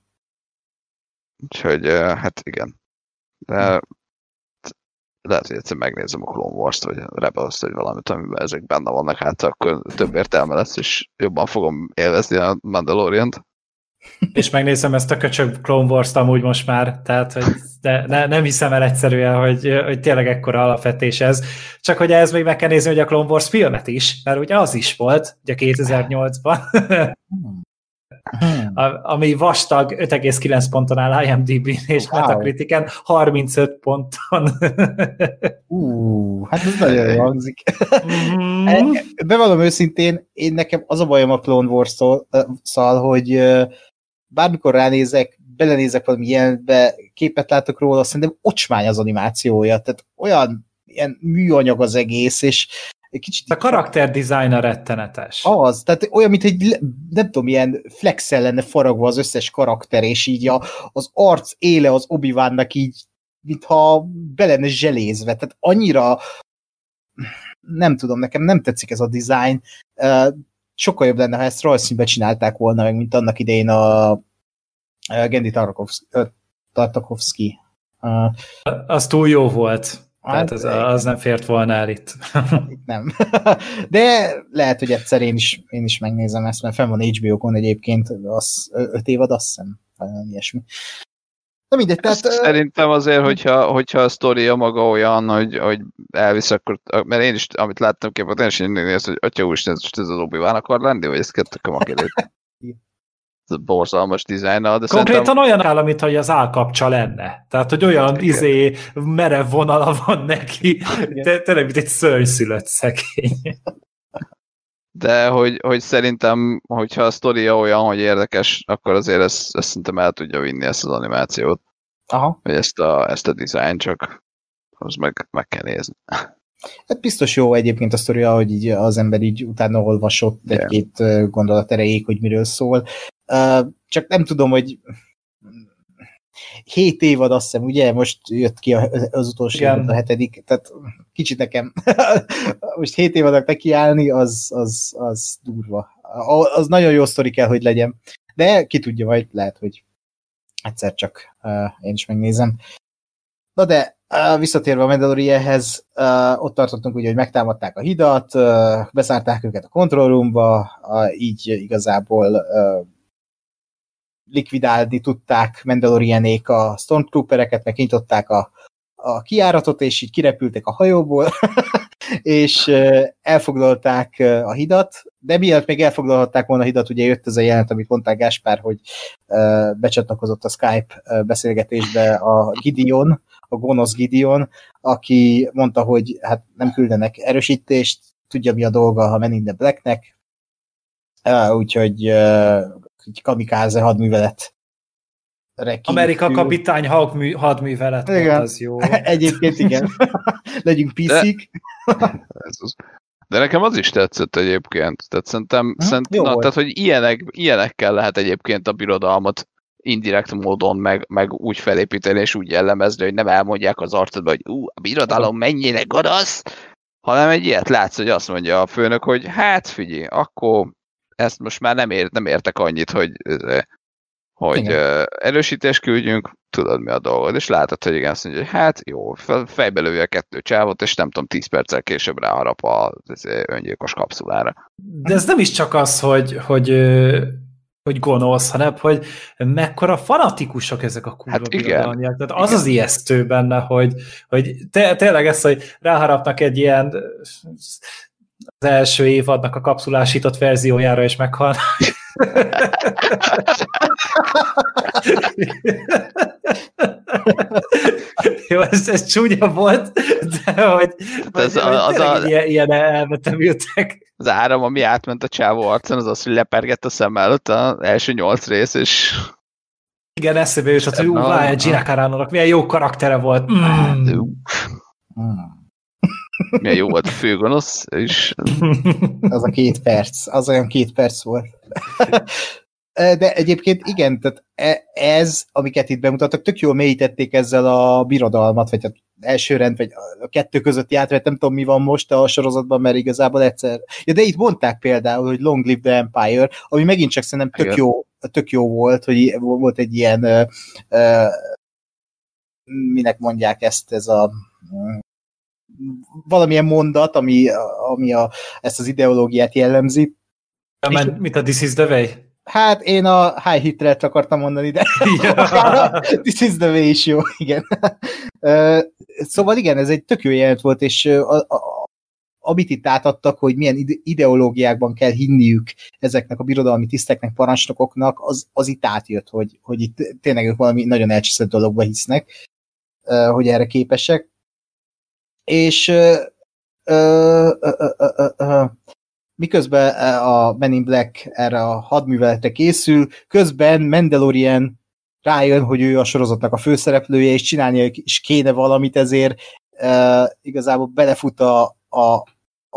Úgyhogy, hát igen. De lehet, hogy egyszer megnézem a Clone Wars-t, vagy Rebels-t, vagy valamit, amiben ezek benne vannak, hát akkor több értelme lesz, és jobban fogom élvezni a Mandalorian-t. És megnézem ezt a köcsög Clone Wars-t amúgy most már, tehát hogy de ne, nem hiszem el egyszerűen, hogy, hogy tényleg ekkora alapvetés ez. Csak hogy ez még meg kell nézni, hogy a Clone Wars filmet is, mert ugye az is volt, ugye 2008-ban. Hmm. ami vastag 5,9 ponton áll IMDb-n és wow. Metacritiken 35 ponton. uh, hát ez nagyon jó hangzik. Mm. Bevallom őszintén, én nekem az a bajom a Clone Wars-szal, hogy bármikor ránézek, belenézek valami ilyenbe, képet látok róla, szerintem ocsmány az animációja, tehát olyan ilyen műanyag az egész, és egy kicsit... A karakter designer rettenetes. Az, tehát olyan, mint egy, nem tudom, ilyen flexel lenne faragva az összes karakter, és így a, az arc éle az obi így, mintha be lenne zselézve, tehát annyira nem tudom, nekem nem tetszik ez a design. Sokkal jobb lenne, ha ezt rajzszínbe csinálták volna, meg mint annak idején a Gendi Tartakovsky. Az túl jó volt. Tehát az, az nem fért volna el itt. itt nem. De lehet, hogy egyszer én is, én is megnézem ezt, mert fenn van HBO-kon egyébként, az öt évad, azt hiszem, valami ilyesmi. Na mindegy, tehát... Szerintem azért, hogyha, hogyha a sztoria maga olyan, hogy, hogy elvisz, akkor, mert én is, amit láttam képet, én is én nézni, hogy atya úr, ez, ez az obi akar lenni, vagy ez kettők a makélét? borzalmas dizájnnal. De Konkrétan szerintem... olyan áll, mint hogy az állkapcsa lenne. Tehát, hogy olyan Igen. izé merev vonala van neki, te, tényleg, mint egy szörnyszülött szekény. De hogy, hogy szerintem, hogyha a sztoria olyan, hogy érdekes, akkor azért ezt, ezt szerintem el tudja vinni ezt az animációt. Aha. Vagy ezt a, ezt a design, csak az meg, meg kell nézni. Hát biztos jó egyébként a sztoria, hogy így az ember így utána olvasott egy-két gondolat erejéig, hogy miről szól. Csak nem tudom, hogy hét évad azt hiszem, ugye? Most jött ki az utolsó évad, a hetedik, tehát kicsit nekem most hét évadnak nekiállni, az, az, az durva. Az nagyon jó sztori kell, hogy legyen. De ki tudja, majd lehet, hogy egyszer csak uh, én is megnézem. Na de uh, visszatérve a Mandalorianhez, uh, ott tartottunk ugye, hogy megtámadták a hidat, uh, bezárták őket a control roomba, uh, így igazából uh, likvidálni tudták Mandalorianék a Stormtroopereket, meg kinyitották a, a kiáratot, és így kirepültek a hajóból, és elfoglalták a hidat, de mielőtt még elfoglalhatták volna a hidat, ugye jött ez a jelent, amit mondták Gáspár, hogy becsatlakozott a Skype beszélgetésbe a Gideon, a gonosz Gideon, aki mondta, hogy hát nem küldenek erősítést, tudja mi a dolga, ha Men in the Blacknek, úgyhogy egy kamikáze hadművelet. Amerika kapitány hadművelet, igen. az jó. Egyébként igen. Legyünk piszik. De nekem az is tetszett egyébként. Tehát szerintem, hm? szerintem na, tehát, hogy ilyenek, ilyenekkel lehet egyébként a birodalmat indirekt módon meg, meg úgy felépíteni és úgy jellemezni, hogy nem elmondják az arcodba, hogy ú, a birodalom mennyire gonosz, hanem egy ilyet látsz, hogy azt mondja a főnök, hogy hát figyelj, akkor ezt most már nem, ér, nem értek annyit, hogy, hogy igen. erősítést küldjünk, tudod mi a dolgod, és látod, hogy igen, azt mondja, hogy hát jó, fejbe lője a kettő csávot, és nem tudom, 10 perccel később ráharap az öngyilkos kapszulára. De ez nem is csak az, hogy, hogy hogy gonosz, hanem hogy mekkora fanatikusak ezek a kurva hát igen. Tehát az igen. az ijesztő benne, hogy, hogy te, tényleg ez, hogy ráharapnak egy ilyen az első évadnak a kapszulásított verziójára is meghalnak. Jó, ez, ez csúnya volt, de hogy, ez hogy, a, az a, ilyen, ilyen elvetemültek. Az áram, ami átment a csávó arcon, az az, hogy lepergett a szem előtt az első nyolc rész, és igen, eszébe jutott, hogy ú, várj, Gina Carano-nak milyen jó karaktere volt. Mm. Hmm. Milyen jó volt a főgonosz, és Az a két perc, az olyan két perc volt. De egyébként igen, tehát e- ez, amiket itt bemutattak, tök jól mélyítették ezzel a birodalmat, vagy a első rend, vagy a kettő közötti átvet, nem tudom mi van most a sorozatban, mert igazából egyszer. Ja, de itt mondták például, hogy Long Live the Empire, ami megint csak szerintem tök jó, tök jó volt, hogy volt egy ilyen minek mondják ezt, ez a valamilyen mondat, ami, ami a, ezt az ideológiát jellemzi. Mert mit a This is the way? Hát én a high hitrelt akartam mondani, de Ja. this is the way is jó, igen. Szóval igen, ez egy tök jó jelent volt, és a, a, amit itt átadtak, hogy milyen ide- ideológiákban kell hinniük ezeknek a birodalmi tiszteknek, parancsnokoknak, az, az itt átjött, hogy, hogy itt tényleg ők valami nagyon elcsiszett dologba hisznek, hogy erre képesek. És miközben a Men in Black erre a hadműveletre készül, közben Mandalorian rájön, hogy ő a sorozatnak a főszereplője, és csinálnia is kéne valamit, ezért igazából belefut a, a,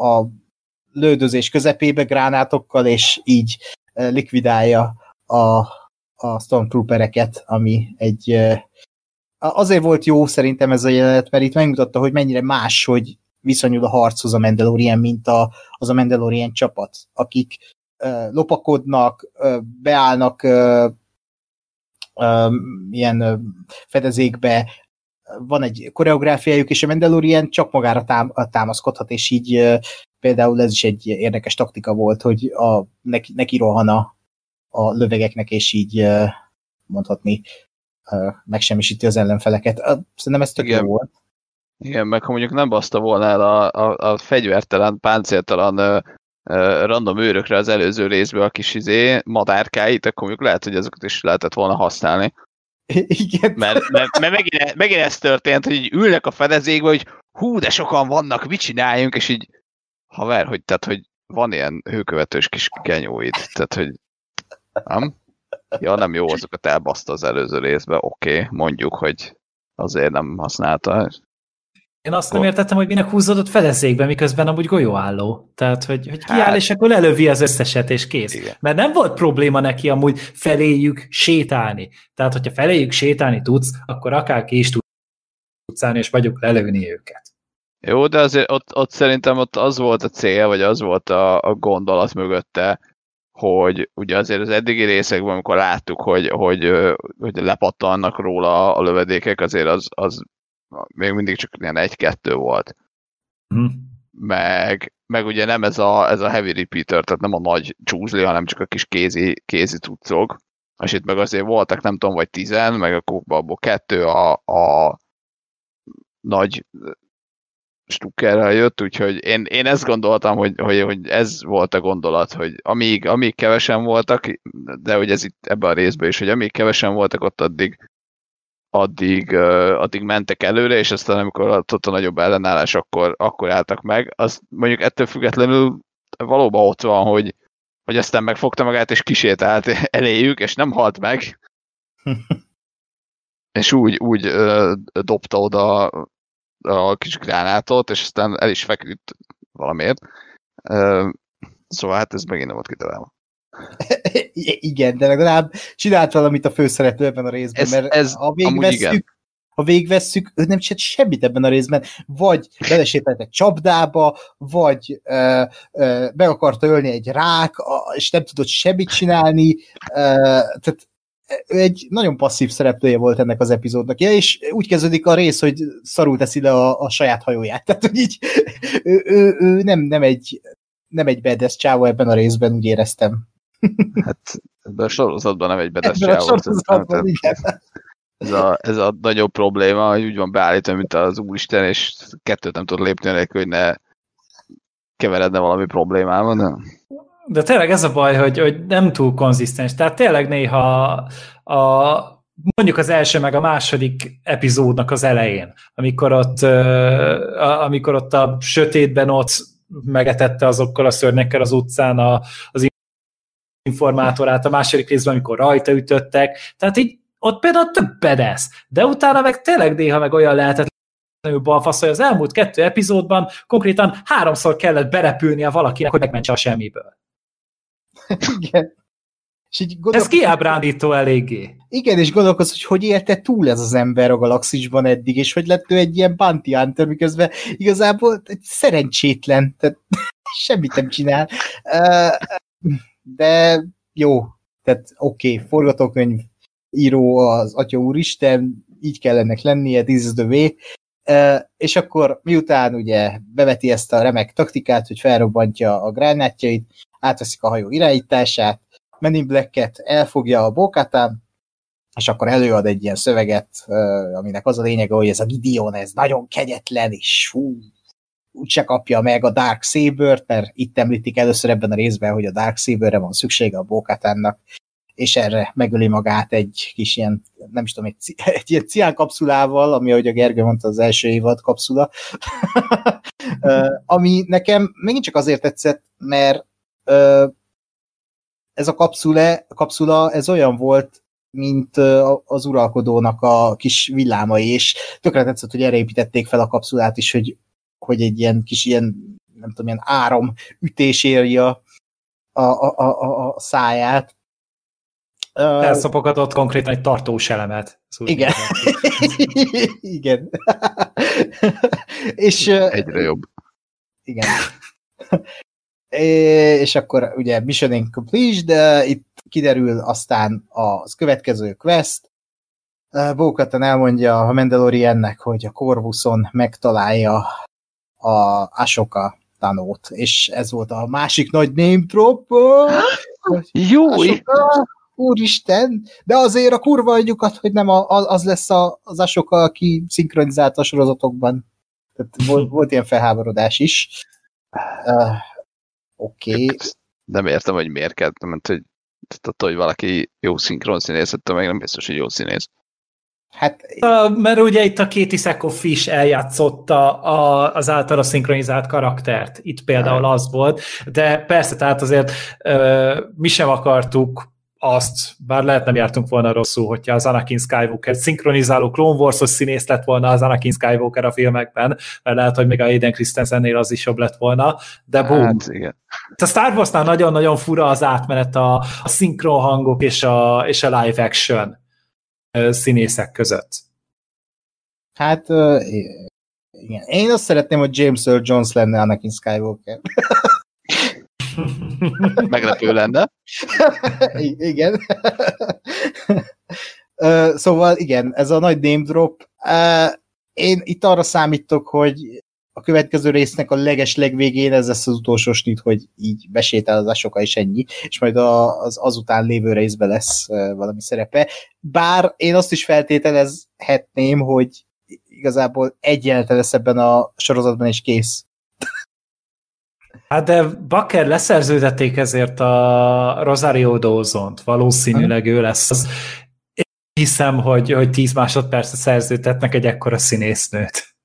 a lődözés közepébe gránátokkal, és így likvidálja a, a Stormtroopereket, ami egy azért volt jó szerintem ez a jelenet, mert itt megmutatta, hogy mennyire más, hogy viszonyul a harchoz a Mandalorian, mint a, az a Mandalorian csapat, akik uh, lopakodnak, uh, beállnak uh, uh, ilyen uh, fedezékbe, van egy koreográfiájuk, és a Mandalorian csak magára tám támaszkodhat, és így uh, például ez is egy érdekes taktika volt, hogy a, neki, neki rohan a, a lövegeknek, és így uh, mondhatni megsemmisíti az ellenfeleket. Szerintem ez tök Igen. jó volt. Igen, meg ha mondjuk nem baszta volna el a, a, a fegyvertelen, páncéltalan ö, ö, random őrökre az előző részből a kis izé, madárkáit, akkor mondjuk lehet, hogy azokat is lehetett volna használni. Igen. Mert, mert, mert megint, megint ez történt, hogy így ülnek a fedezékbe, hogy hú, de sokan vannak, mit csináljunk, és így haver, hogy, tehát, hogy van ilyen hőkövetős kis genyóid, tehát, hogy nem? Ja, nem jó, azokat elbaszta az előző részbe, oké, okay, mondjuk, hogy azért nem használta. Én azt nem értettem, hogy minek húzódott fedezékbe, miközben amúgy golyóálló. Tehát, hogy, hogy kiáll, Hát. és akkor lelövi az összeset, és kész. Igen. Mert nem volt probléma neki amúgy feléjük sétálni. Tehát, hogyha feléjük sétálni tudsz, akkor akár ki is tudsz állni, és vagyok lelőni őket. Jó, de azért ott, ott szerintem ott az volt a cél, vagy az volt a, a gondolat mögötte, hogy ugye azért az eddigi részekben, amikor láttuk, hogy, hogy, hogy lepattannak róla a lövedékek, azért az, az még mindig csak ilyen egy-kettő volt. Hm. Meg, meg ugye nem ez a, ez a heavy repeater, tehát nem a nagy csúzli, hanem csak a kis kézi, kézi cuccok. És itt meg azért voltak, nem tudom, vagy tizen, meg akkor abból kettő a, a nagy stukkerrel jött, úgyhogy én, én ezt gondoltam, hogy, hogy, hogy ez volt a gondolat, hogy amíg, amíg kevesen voltak, de hogy ez itt ebben a részben is, hogy amíg kevesen voltak, ott addig addig, addig mentek előre, és aztán amikor ott, a nagyobb ellenállás, akkor, akkor álltak meg. Az mondjuk ettől függetlenül valóban ott van, hogy, hogy aztán megfogta magát, és kisétált eléjük, és nem halt meg. és úgy, úgy uh, dobta oda a kis gránátot, és aztán el is feküdt valamiért. Szóval hát ez megint nem volt kitalálva. Igen, de legalább csinált valamit a főszereplő ebben a részben, Ez- mert ez ha végvesszük, ha végvesszük, ő nem csinált semmit ebben a részben, vagy belesételt egy csapdába, vagy ö, ö, meg akarta ölni egy rák, és nem tudott semmit csinálni, ö, tehát egy nagyon passzív szereplője volt ennek az epizódnak, ja, és úgy kezdődik a rész, hogy szarul teszi le a, a saját hajóját, tehát hogy így ő, ő, ő nem, nem egy nem egy bedes csávó ebben a részben, úgy éreztem. Hát ebben a sorozatban nem egy bedes a csávó, ez- sorozatban, igen. ez a, ez a nagyobb probléma, hogy úgy van beállítva, mint az Úristen, és kettőt nem tud lépni nélkül, hogy ne keveredne valami problémában. De... De tényleg ez a baj, hogy, hogy nem túl konzisztens. Tehát tényleg néha a, mondjuk az első meg a második epizódnak az elején, amikor ott, amikor ott a sötétben ott megetette azokkal a szörnyekkel az utcán a, az informátorát, a második részben, amikor rajta ütöttek, tehát így ott például több bedesz, de utána meg tényleg néha meg olyan lehetett balfasz, hogy az elmúlt kettő epizódban konkrétan háromszor kellett berepülnie valakinek, hogy megmentse a semmiből. Igen. És így Ez gondolkozz, kiábrándító eléggé. igen, és gondolkoz, hogy hogy élte túl ez az ember a galaxisban eddig, és hogy lett ő egy ilyen bounty hunter, miközben igazából egy szerencsétlen, tehát semmit nem csinál. De jó, tehát oké, okay, forgatókönyv író az Atya Úristen, így kell ennek lennie, this is the way. És akkor miután ugye beveti ezt a remek taktikát, hogy felrobbantja a gránátjait, átveszik a hajó irányítását, Men in Black-et elfogja a Bokatán, és akkor előad egy ilyen szöveget, aminek az a lényege, hogy ez a Gideon, ez nagyon kegyetlen, és fú, úgyse kapja meg a Dark Saber-t, mert itt említik először ebben a részben, hogy a Dark Saber-re van szüksége a Bokatánnak, és erre megöli magát egy kis ilyen, nem is tudom, egy, egy ilyen cián kapszulával, ami, ahogy a Gergő mondta, az első évad kapszula, ami nekem megint csak azért tetszett, mert ez a kapszule, kapszula, ez olyan volt, mint az uralkodónak a kis villámai, és tökre tetszett, hogy erre építették fel a kapszulát is, hogy, hogy egy ilyen kis ilyen, nem tudom, ilyen áram ütés érje a, a, a, a, a száját. Elszopogatott konkrétan egy tartós elemet. Úgy Igen. Igen. és Egyre jobb. igen. És akkor ugye Mission Incomplete, de itt kiderül aztán az következő quest. Bókatan elmondja a Mandaloriannek, hogy a Corvuson megtalálja a Ashoka tanót, és ez volt a másik nagy name drop. Jó, úristen, de azért a kurva anyjukat, hogy nem a, az lesz a, az Ashoka, aki szinkronizált a sorozatokban. Tehát volt, volt ilyen felháborodás is. Oké. Okay. nem értem, hogy miért kell, mert hogy tehát attól, hogy valaki jó szinkron színész, attól meg nem biztos, hogy jó színész. Hát Mert ugye itt a Katie Sackhoff is eljátszotta a, az általa szinkronizált karaktert. Itt például az volt, de persze, tehát azért ö, mi sem akartuk azt, bár lehet nem jártunk volna rosszul, hogyha az Anakin Skywalker szinkronizáló Clone Wars-os színész lett volna az Anakin Skywalker a filmekben, mert lehet, hogy még a Aiden Christensennél az is jobb lett volna, de boom. Hát igen. A Star Wars-nál nagyon-nagyon fura az átmenet a, a szinkron hangok és a, és a live action színészek között. Hát, igen. Én azt szeretném, hogy James Earl Jones lenne Anakin Skywalker. Meglepő lenne. Igen. szóval igen, ez a nagy name drop. Én itt arra számítok, hogy a következő résznek a leges legvégén ez lesz az utolsó snit, hogy így besétál az asoka és ennyi, és majd a, az azután lévő részben lesz valami szerepe. Bár én azt is feltételezhetném, hogy igazából egy jelenete lesz ebben a sorozatban, és kész. Hát de Bakker leszerződették ezért a Rosario Dawson-t, valószínűleg ő lesz az. Én hiszem, hogy, hogy 10 másodpercre szerződtetnek egy ekkora színésznőt.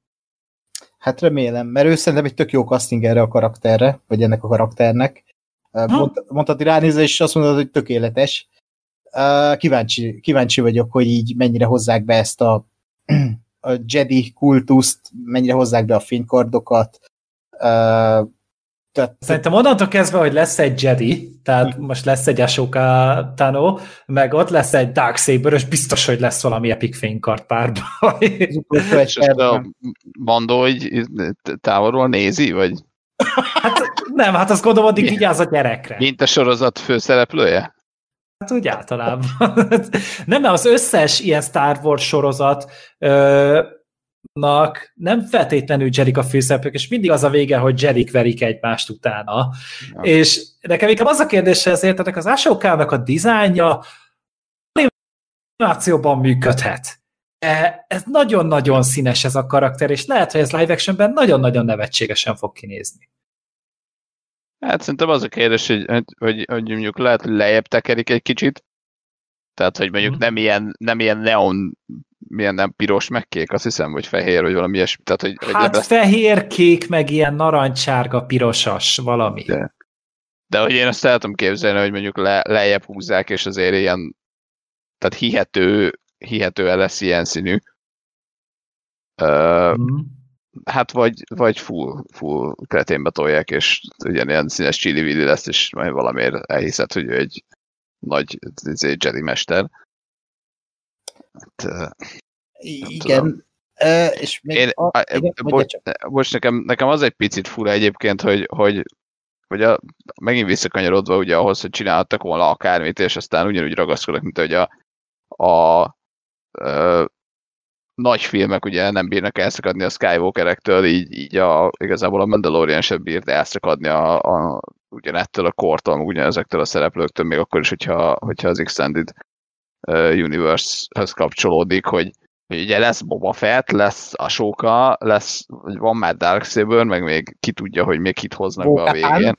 Hát remélem, mert ő szerintem egy tök jó casting erre a karakterre, vagy ennek a karakternek. Mond, mondtad ránézve, és azt mondod, hogy tökéletes. Kíváncsi, kíváncsi vagyok, hogy így mennyire hozzák be ezt a, a Jedi kultuszt, mennyire hozzák be a fénykardokat. Uh, tehát, Szerintem onnantól kezdve, hogy lesz egy Jedi, tehát most lesz egy Ashoka Tano, meg ott lesz egy Darksaber, és biztos, hogy lesz valami epic fénykard párbaj. az utolsó egy És ezt a. Mandó, hogy távolról nézi, vagy Hát nem, hát azt gondolom, addig vigyáz a gyerekre. mint a sorozat főszereplője? Hát úgy általában. nem, mert az összes ilyen Star Wars sorozat ö, nak nem feltétlenül Jerik a főszereplők, és mindig az a vége, hogy Jerik verik egymást utána. Ja. És nekem inkább az a kérdés ezért, ennek az Ashokának a dizájnja animációban működhet. E, Ez nagyon-nagyon színes ez a karakter, és lehet, hogy ez live actionben nagyon-nagyon nevetségesen fog kinézni. Hát szerintem az a kérdés, hogy, hogy, hogy, hogy mondjuk lehet, hogy lejjebb tekerik egy kicsit. Tehát, hogy mondjuk Mhm. nem ilyen, nem ilyen neon, milyen nem piros, meg kék, azt hiszem, vagy fehér, vagy valami ilyesmi. Tehát, hogy, hogy Hát ezt, fehér, kék, meg ilyen narancsárga, pirosas valami. De- de hogy én azt el tudom képzelni, hogy mondjuk le, lejjebb húzzák, és azért ilyen, tehát hihető, hihetően lesz ilyen színű. mm. Hát vagy, vagy full, full kreténbe tolják, és ugyanilyen színes csili lesz, és majd valamiért elhiszed, hogy ő egy nagy egy Jedi mester. Hát, igen. És még Én, a, a, igen, bocs, bocs, nekem, nekem az egy picit fura egyébként, hogy, hogy hogy a, megint visszakanyarodva ugye ahhoz, hogy csináltak volna akármit, és aztán ugyanúgy ragaszkodnak, mint hogy a, a, a nagy filmek ugye nem bírnak elszakadni a Skywalkerektől, így, így a, igazából a Mandalorian sem bírt elszakadni a, a, ugyanettől a kortól, ugyanezektől a szereplőktől, még akkor is, hogyha, hogyha az Extended uh, Universe-hez kapcsolódik, hogy, ugye lesz Boba Fett, lesz a Soka, lesz, van már Darksaber, meg még ki tudja, hogy még kit hoznak be a végén.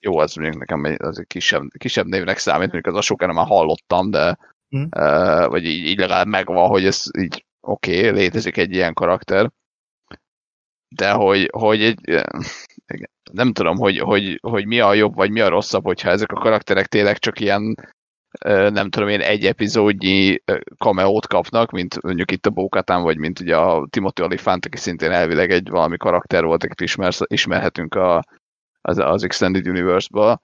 Jó, az mondjuk nekem az egy kisebb, kisebb névnek számít, mondjuk az a Soka nem már hallottam, de mm. uh, vagy így, így legalább megvan, hogy ez így oké, okay, létezik egy ilyen karakter, de hogy, hogy egy, nem tudom, hogy, hogy, hogy mi a jobb, vagy mi a rosszabb, hogyha ezek a karakterek tényleg csak ilyen nem tudom én, egy epizódnyi kameót kapnak, mint mondjuk itt a Bókatán, vagy mint ugye a Timothy Olyphant, aki szintén elvileg egy valami karakter volt, akit ismer, ismerhetünk a, az, az Extended Universe-ba.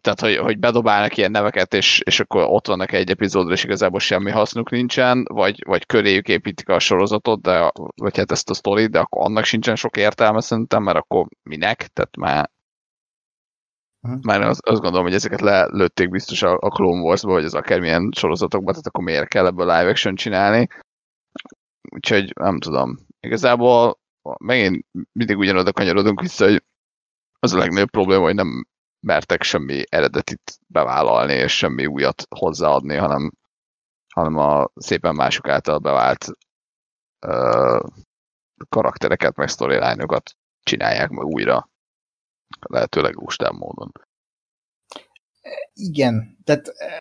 Tehát, hogy, hogy bedobálnak ilyen neveket, és, és akkor ott vannak egy epizódra, és igazából semmi hasznuk nincsen, vagy, vagy köréjük építik a sorozatot, de, vagy hát ezt a sztorit, de akkor annak sincsen sok értelme szerintem, mert akkor minek? Tehát már Uh-huh. Már azt, azt gondolom, hogy ezeket lelőtték biztos a, a Clone Wars-ba, vagy az akármilyen sorozatokba, tehát akkor miért kell ebből live action csinálni. Úgyhogy nem tudom. Igazából megint mindig ugyanoda kanyarodunk vissza, hogy az a legnagyobb probléma, hogy nem mertek semmi eredetit bevállalni, és semmi újat hozzáadni, hanem, hanem a szépen mások által bevált uh, karaktereket, meg storyline csinálják meg újra lehetőleg lustább módon. Igen, tehát eh,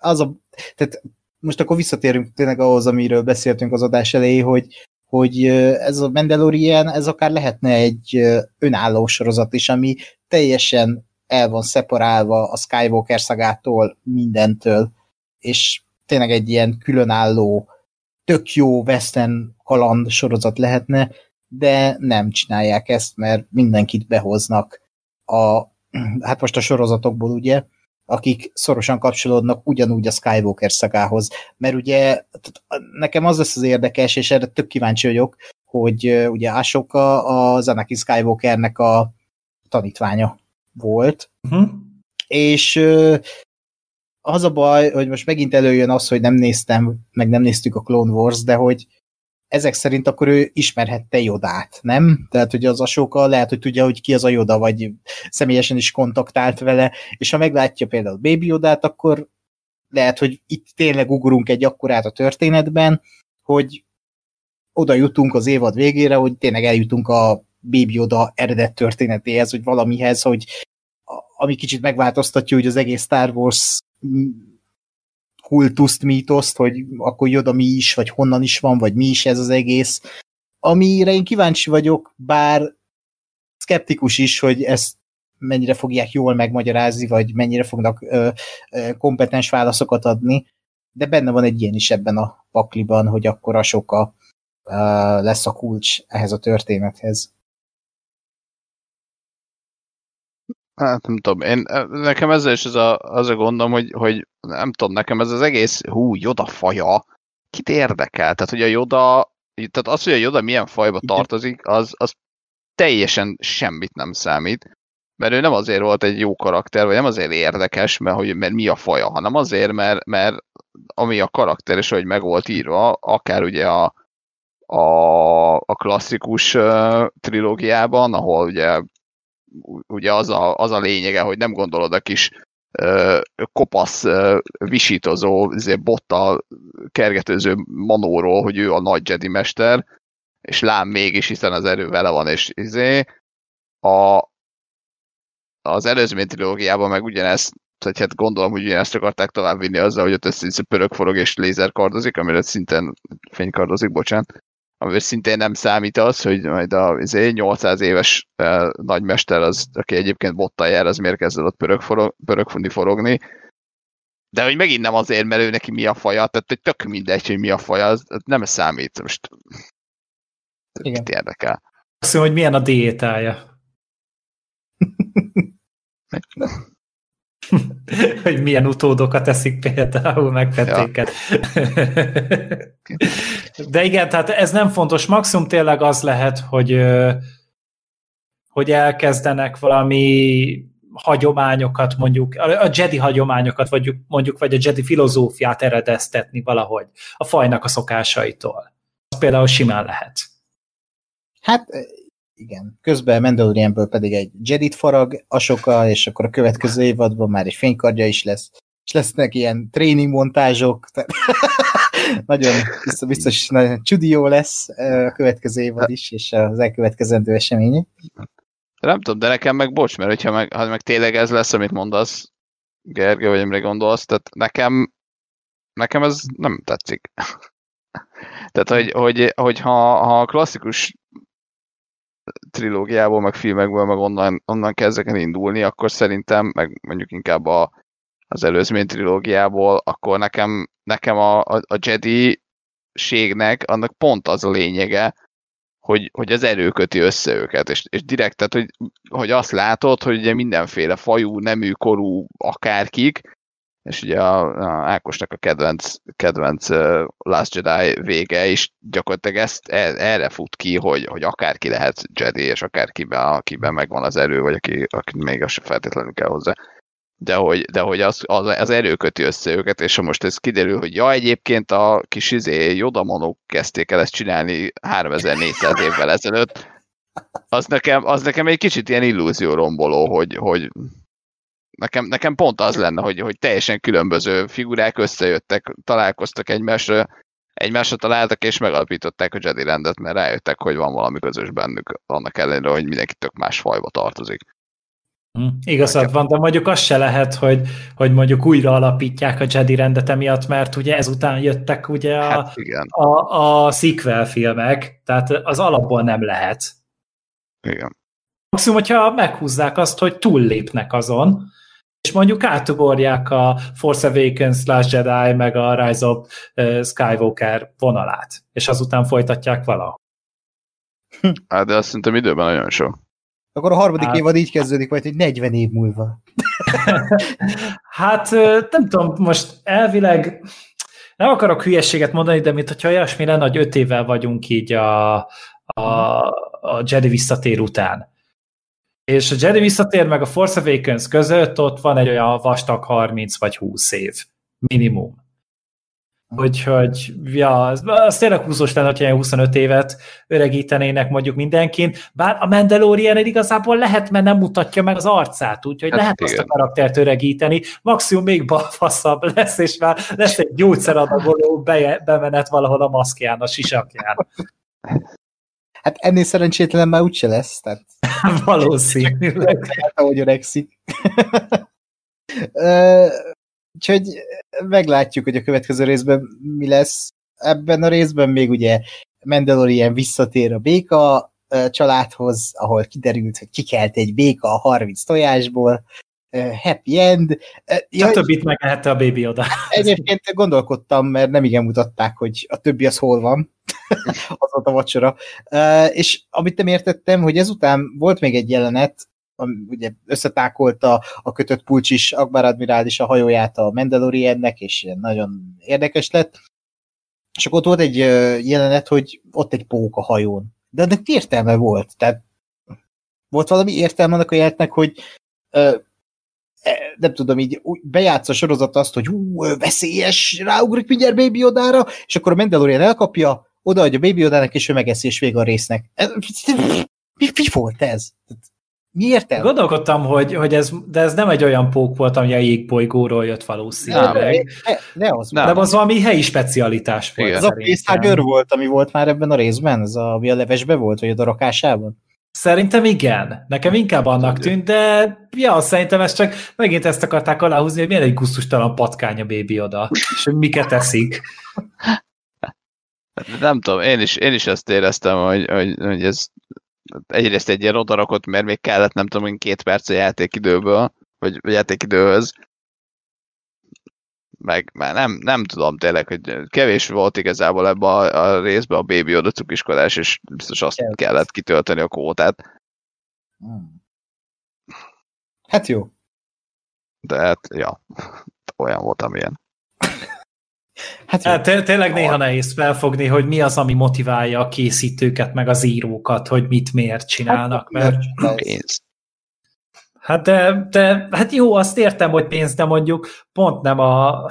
az a, tehát most akkor visszatérünk tényleg ahhoz, amiről beszéltünk az adás elejé, hogy, hogy eh, ez a Mandalorian, ez akár lehetne egy eh, önálló sorozat is, ami teljesen el van szeparálva a Skywalker szagától, mindentől, és tényleg egy ilyen különálló, tök jó western kaland sorozat lehetne, de nem csinálják ezt, mert mindenkit behoznak a, hát most a sorozatokból ugye, akik szorosan kapcsolódnak ugyanúgy a Skywalker szagához. Mert ugye nekem az lesz az érdekes, és erre tök kíváncsi vagyok, hogy ugye Asoka az Anakin Skywalkernek a tanítványa volt, uh-huh. és az a baj, hogy most megint előjön az, hogy nem néztem, meg nem néztük a Clone Wars, de hogy ezek szerint akkor ő ismerhette Jodát, nem? Tehát, hogy az Asóka lehet, hogy tudja, hogy ki az a Joda, vagy személyesen is kontaktált vele, és ha meglátja például Baby Jodát, akkor lehet, hogy itt tényleg ugorunk egy akkorát a történetben, hogy oda jutunk az évad végére, hogy tényleg eljutunk a Baby Yoda eredet történetéhez, vagy valamihez, hogy ami kicsit megváltoztatja hogy az egész Star Wars kultuszt, mítoszt, hogy akkor Joda mi is, vagy honnan is van, vagy mi is ez az egész. Amire én kíváncsi vagyok, bár skeptikus is, hogy ezt mennyire fogják jól megmagyarázni, vagy mennyire fognak ö, ö, kompetens válaszokat adni, de benne van egy ilyen is ebben a pakliban, hogy akkor a soka ö, lesz a kulcs ehhez a történethez. Hát nem tudom, én, nekem ezzel is az a, az a gondom, hogy, hogy nem tudom, nekem ez az egész, hú, Joda faja, kit érdekel? Tehát, hogy a Joda, tehát az, hogy a Joda milyen fajba tartozik, az, az teljesen semmit nem számít. Mert ő nem azért volt egy jó karakter, vagy nem azért érdekes, mert, hogy, mert mi a faja, hanem azért, mert, mert ami a karakter, és hogy meg volt írva, akár ugye a, a, a klasszikus uh, trilógiában, ahol ugye ugye az a, az a lényege, hogy nem gondolod a kis ö, kopasz, ö, visítozó, izé, bottal kergetőző manóról, hogy ő a nagy Jedi mester, és lám mégis, hiszen az erő vele van, és izé, a, az előzmény trilógiában meg ugyanezt, tehát hát gondolom, hogy ugyanezt akarták továbbvinni azzal, hogy ott össze pörög forog és lézerkardozik, amire szintén fénykardozik, bocsánat amivel szintén nem számít az, hogy majd a 800 izé, éves uh, nagymester, az, aki egyébként bottal jár, az miért kezd ott pörög forog, pörögfundi forogni. De hogy megint nem azért, mert ő neki mi a faja, tehát hogy tök mindegy, hogy mi a faja, az az nem számít. Most Igen. mit érdekel. Azt mondja, hogy milyen a diétája. hogy milyen utódokat eszik például, meg petéket. De igen, tehát ez nem fontos. Maximum tényleg az lehet, hogy, hogy elkezdenek valami hagyományokat, mondjuk a Jedi hagyományokat, vagy mondjuk, vagy a Jedi filozófiát eredeztetni valahogy a fajnak a szokásaitól. Az például simán lehet. Hát igen. Közben Mandalorianből pedig egy Jedit farag Asoka, és akkor a következő évadban már egy fénykardja is lesz. És lesznek ilyen tréning montázsok. tehát nagyon biztos, biztos nagyon csudi jó lesz a következő évad is, és az elkövetkezendő események. Nem tudom, de nekem meg bocs, mert hogyha meg, ha meg tényleg ez lesz, amit mondasz, Gergő, vagy amire gondolsz, tehát nekem, nekem ez nem tetszik. tehát, hogy, hogy, hogy ha, ha klasszikus trilógiából, meg filmekből, meg onnan, onnan kezdek el indulni, akkor szerintem, meg mondjuk inkább a, az előzmény trilógiából, akkor nekem, nekem a, a, a Jedi ségnek annak pont az a lényege, hogy, hogy az erő köti össze őket, és, és direkt, tehát, hogy, hogy azt látod, hogy ugye mindenféle fajú, nemű, korú, akárkik, és ugye a, a Ákosnak a kedvenc, kedvenc uh, Last Jedi vége is gyakorlatilag ezt, e, erre fut ki, hogy, hogy akárki lehet Jedi, és akárkiben, akiben megvan az erő, vagy aki, aki még az se feltétlenül kell hozzá. De hogy, de hogy az, az, az erő köti össze őket, és most ez kiderül, hogy ja, egyébként a kis izé Jodamonok kezdték el ezt csinálni 3400 évvel ezelőtt, az nekem, az nekem egy kicsit ilyen illúzió romboló, hogy, hogy nekem, nekem pont az lenne, hogy, hogy teljesen különböző figurák összejöttek, találkoztak egymásra, egymásra találtak és megalapították a Jedi rendet, mert rájöttek, hogy van valami közös bennük, annak ellenére, hogy mindenki tök más fajba tartozik. Hm, Igazad van, de mondjuk az se lehet, hogy, hogy mondjuk újra alapítják a Jedi rendet emiatt, mert ugye ezután jöttek ugye a, Hát igen, a, a sequel filmek, tehát az alapból nem lehet. igen. Maximum, hogyha meghúzzák azt, hogy túllépnek azon, és mondjuk átugorják a Force Awakens, Last Jedi, meg a Rise of Skywalker vonalát, és azután folytatják valahol. Hát de azt szerintem időben nagyon sok. Akkor a harmadik Hát- évad így kezdődik majd, hogy 40 év múlva. Hát nem tudom, most elvileg nem akarok hülyességet mondani, de mint hogyha olyasmi lenne, hogy öt évvel vagyunk így a, a, a Jedi visszatér után. És a Jedi visszatér meg a Force Awakens között ott van egy olyan vastag 30 vagy 20 év. Minimum. Úgyhogy, ja, az, az tényleg húzós lenne, hogyha ilyen 25 évet öregítenének mondjuk mindenkin, bár a Mandalorian igazából lehet, mert nem mutatja meg az arcát, úgyhogy Hát lehet azt a igen. karaktert öregíteni, maximum még balfaszabb lesz, és már lesz egy gyógyszeradagoló be, bemenet valahol a maszkján, a sisakján. Hát ennél szerencsétlen már úgyse lesz, tehát Valószínűleg. hát, ahogy öregszik. Úgyhogy meglátjuk, hogy a következő részben mi lesz. Ebben a részben még ugye Mandalorian visszatér a béka családhoz, ahol kiderült, hogy kikelt egy béka a 30 tojásból. Happy end. Ja, Ja, többit megehette a bébi oda. egyébként gondolkodtam, mert nem igen mutatták, hogy a többi az hol van. az volt a vacsora. És amit nem értettem, hogy ezután volt még egy jelenet, ugye összetákolta a kötött pulcsis Akbar admirális a hajóját a Mandaloriannek, és nagyon érdekes lett. És akkor ott volt egy jelenet, hogy ott egy pók a hajón. De ennek értelme volt. Tehát volt valami értelme annak a jelenetnek, hogy ö, e, nem tudom, így bejátsz a sorozat azt, hogy hú, veszélyes, ráugrik mindjárt Baby Yodára, és akkor a Mandalorian elkapja, odaadja Baby Yodának, és ő megeszi, és vége a résznek. Ez- Mi, mi volt ez? Mi értelme? Gondolkodtam, hogy, hogy ez, de ez nem egy olyan pók volt, ami a jégbolygóról jött valószínűleg. Ne, ne az Nem. De az valami helyi specialitás volt. Igen. Ez a facehugger volt, ami volt már ebben a részben? Ez a, ami a levesbe volt, vagy a darakásában? Szerintem igen. Nekem inkább annak tűnt, de ja, szerintem ezt csak megint ezt akarták aláhúzni, hogy milyen egy gusztustalan patkány a bébi oda, és hogy miket eszik. Nem tudom, én is, én is ezt éreztem, hogy, hogy, hogy ez egyrészt egy ilyen odarakott, mert még kellett, nem tudom, két perc a játékidőből, vagy, vagy játékidőhöz. meg már nem, nem tudom tényleg, hogy kevés volt igazából ebbe a, a részbe a Baby Yoda cukiskodás, és biztos azt Kell. kellett kitölteni a kótát, Hmm. Hát jó. de hát, ja, olyan volt, amilyen. Hát jó. Hát té- tényleg néha nehéz felfogni, hogy mi az, ami motiválja a készítőket, meg az írókat, hogy mit miért csinálnak, mert Pénz. Hát de, de hát jó, azt értem, hogy pénz, de mondjuk pont nem a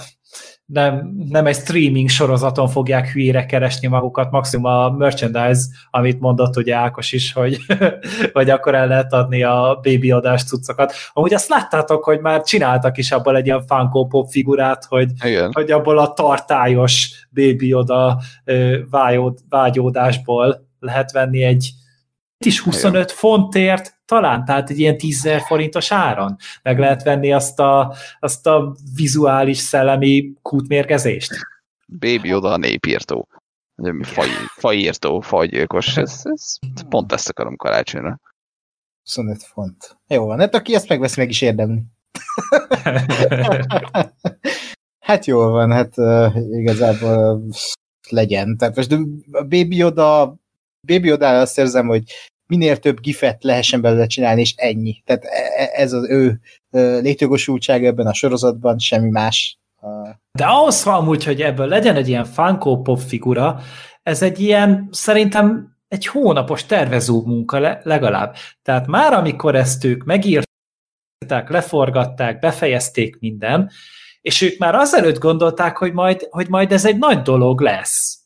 nem, nem egy streaming sorozaton fogják hülyére keresni magukat, maximum a merchandise, amit mondott ugye Ákos is, hogy, hogy akkor el lehet adni a baby adás cuccokat. Amúgy azt láttátok, hogy már csináltak is abból egy ilyen Funko Pop figurát, hogy, Igen. hogy abból a tartályos baby oda vágyódásból lehet venni egy is 25 fontért, talán, tehát egy ilyen 10 000 forintos áron meg lehet venni azt a, azt a vizuális szellemi kútmérgezést. Baby oda a népírtó. Faj, fajírtó, fajgyilkos. Ez, ez, pont ezt akarom karácsonyra. 25 font. Jó van, hát aki ezt megveszi, meg is érdemli. hát jól van, hát uh, igazából uh, legyen. Tehát most a Baby Yoda, Baby Yoda azt érzem, hogy minél több gifet lehessen belőle csinálni, és ennyi. Tehát e- e- ez az ő létjogosultsága ebben a sorozatban, semmi más. De ahhoz amúgy, hogy ebből legyen egy ilyen Funko Pop figura, ez egy ilyen, szerintem egy hónapos tervező munka le, legalább. Tehát már amikor ezt ők megírták, leforgatták, befejezték minden, és ők már azelőtt gondolták, hogy majd, hogy majd ez egy nagy dolog lesz.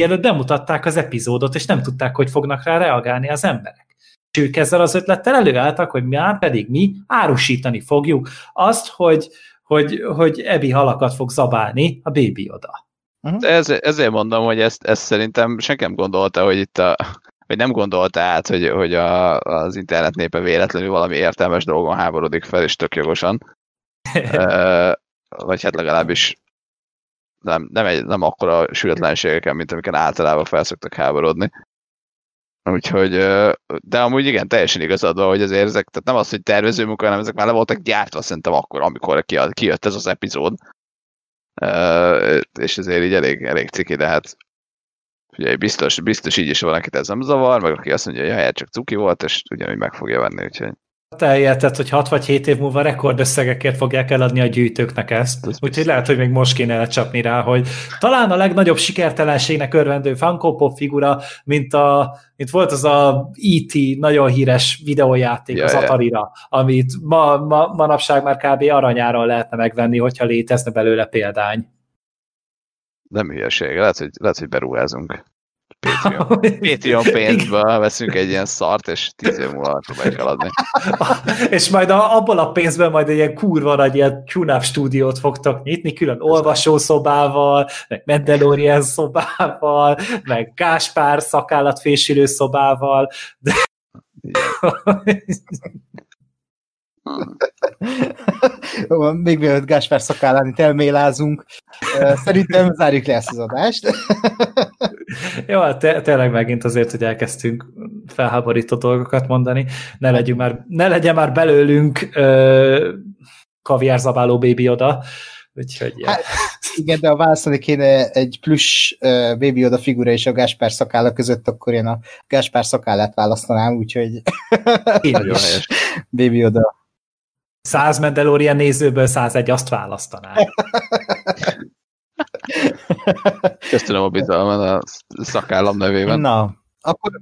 Mielőtt bemutatták az epizódot, és nem tudták, hogy fognak rá reagálni az emberek. És ők ezzel az ötlettel előálltak, hogy már pedig mi árusítani fogjuk azt, hogy, hogy, hogy ebi halakat fog zabálni a Baby oda. De ez, ezért mondom, hogy ezt, ezt szerintem senki nem gondolta, hogy itt a, vagy nem gondolta át, hogy, hogy a, az internet népe véletlenül valami értelmes dolgon háborodik fel, és tök jogosan. Ö, vagy hát legalábbis nem, nem, egy, nem akkora sületlenségeken, mint amiken általában felszoktak háborodni. Úgyhogy, de amúgy igen, teljesen igazad van, hogy azért ezek, tehát nem az, hogy tervező munka, hanem ezek már le voltak gyártva szerintem akkor, amikor ki- kijött ez az epizód. És ezért így elég, elég ciki, de hát ugye biztos, biztos így is van, akit ez nem zavar, meg aki azt mondja, hogy hát csak cuki volt, és ugyanúgy meg fogja venni, úgyhogy Eljeltett, hogy 6 vagy 7 év múlva rekordösszegekért fogják eladni a gyűjtőknek ezt. Ez Úgyhogy lehet, hogy még most kéne lecsapni rá, hogy talán a legnagyobb sikertelenségnek örvendő Funko Pop figura, mint, a, mint volt az a E.T. nagyon híres videójáték Ja, az. Atari-ra, amit ma, ma, manapság már kb. aranyáron lehetne megvenni, hogyha létezne belőle példány. nem hülyeség, lehet, hogy, lehet, hogy beruházunk. Patreon, Patreon pénzből veszünk egy ilyen szart, és tíz év múlva próbáljuk eladni. és majd a, abból a pénzből majd egy ilyen kurva nagy ilyen tune stúdiót fogtok nyitni, külön olvasószobával, meg Mandalorian szobával, meg Gáspár szakállatfésülő szobával, de Jó még mielőtt Gáspár szakállán itt elmélázunk, szerintem zárjuk le ezt az adást. jó, hát te, tényleg megint azért, hogy elkezdtünk felháborító dolgokat mondani, ne, legyünk már, ne legyen már belőlünk ö, kaviárzabáló bébi oda, úgyhogy ja. Hát, igen, de ha választani kéne egy plusz uh, Baby Yoda figura és a Gáspár szakálla között, akkor én a Gáspár szakállát választanám, úgyhogy én Nagyon helyes. Baby Yoda. 100 Mandalorian nézőből 101 azt választanám. Köszönöm a bizalmat a szakállam nevében. Na, akkor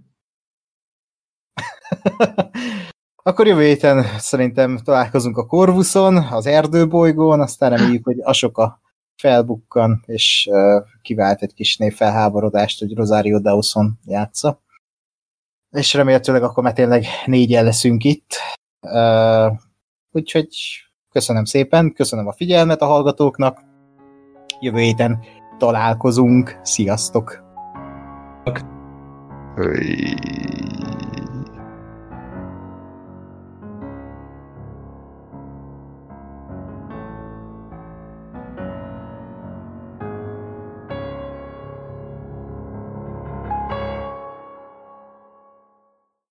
akkor jövő héten szerintem találkozunk a Korvuszon, az erdőbolygón, aztán reméljük, hogy Asoka felbukkan, és uh, kivált egy kis névfelháborodást, hogy Rosario Dawson játsza. És remélhetőleg akkor már tényleg négyen leszünk itt. Uh, úgyhogy köszönöm szépen, köszönöm a figyelmet a hallgatóknak. Jövő héten találkozunk. Sziasztok! Öy.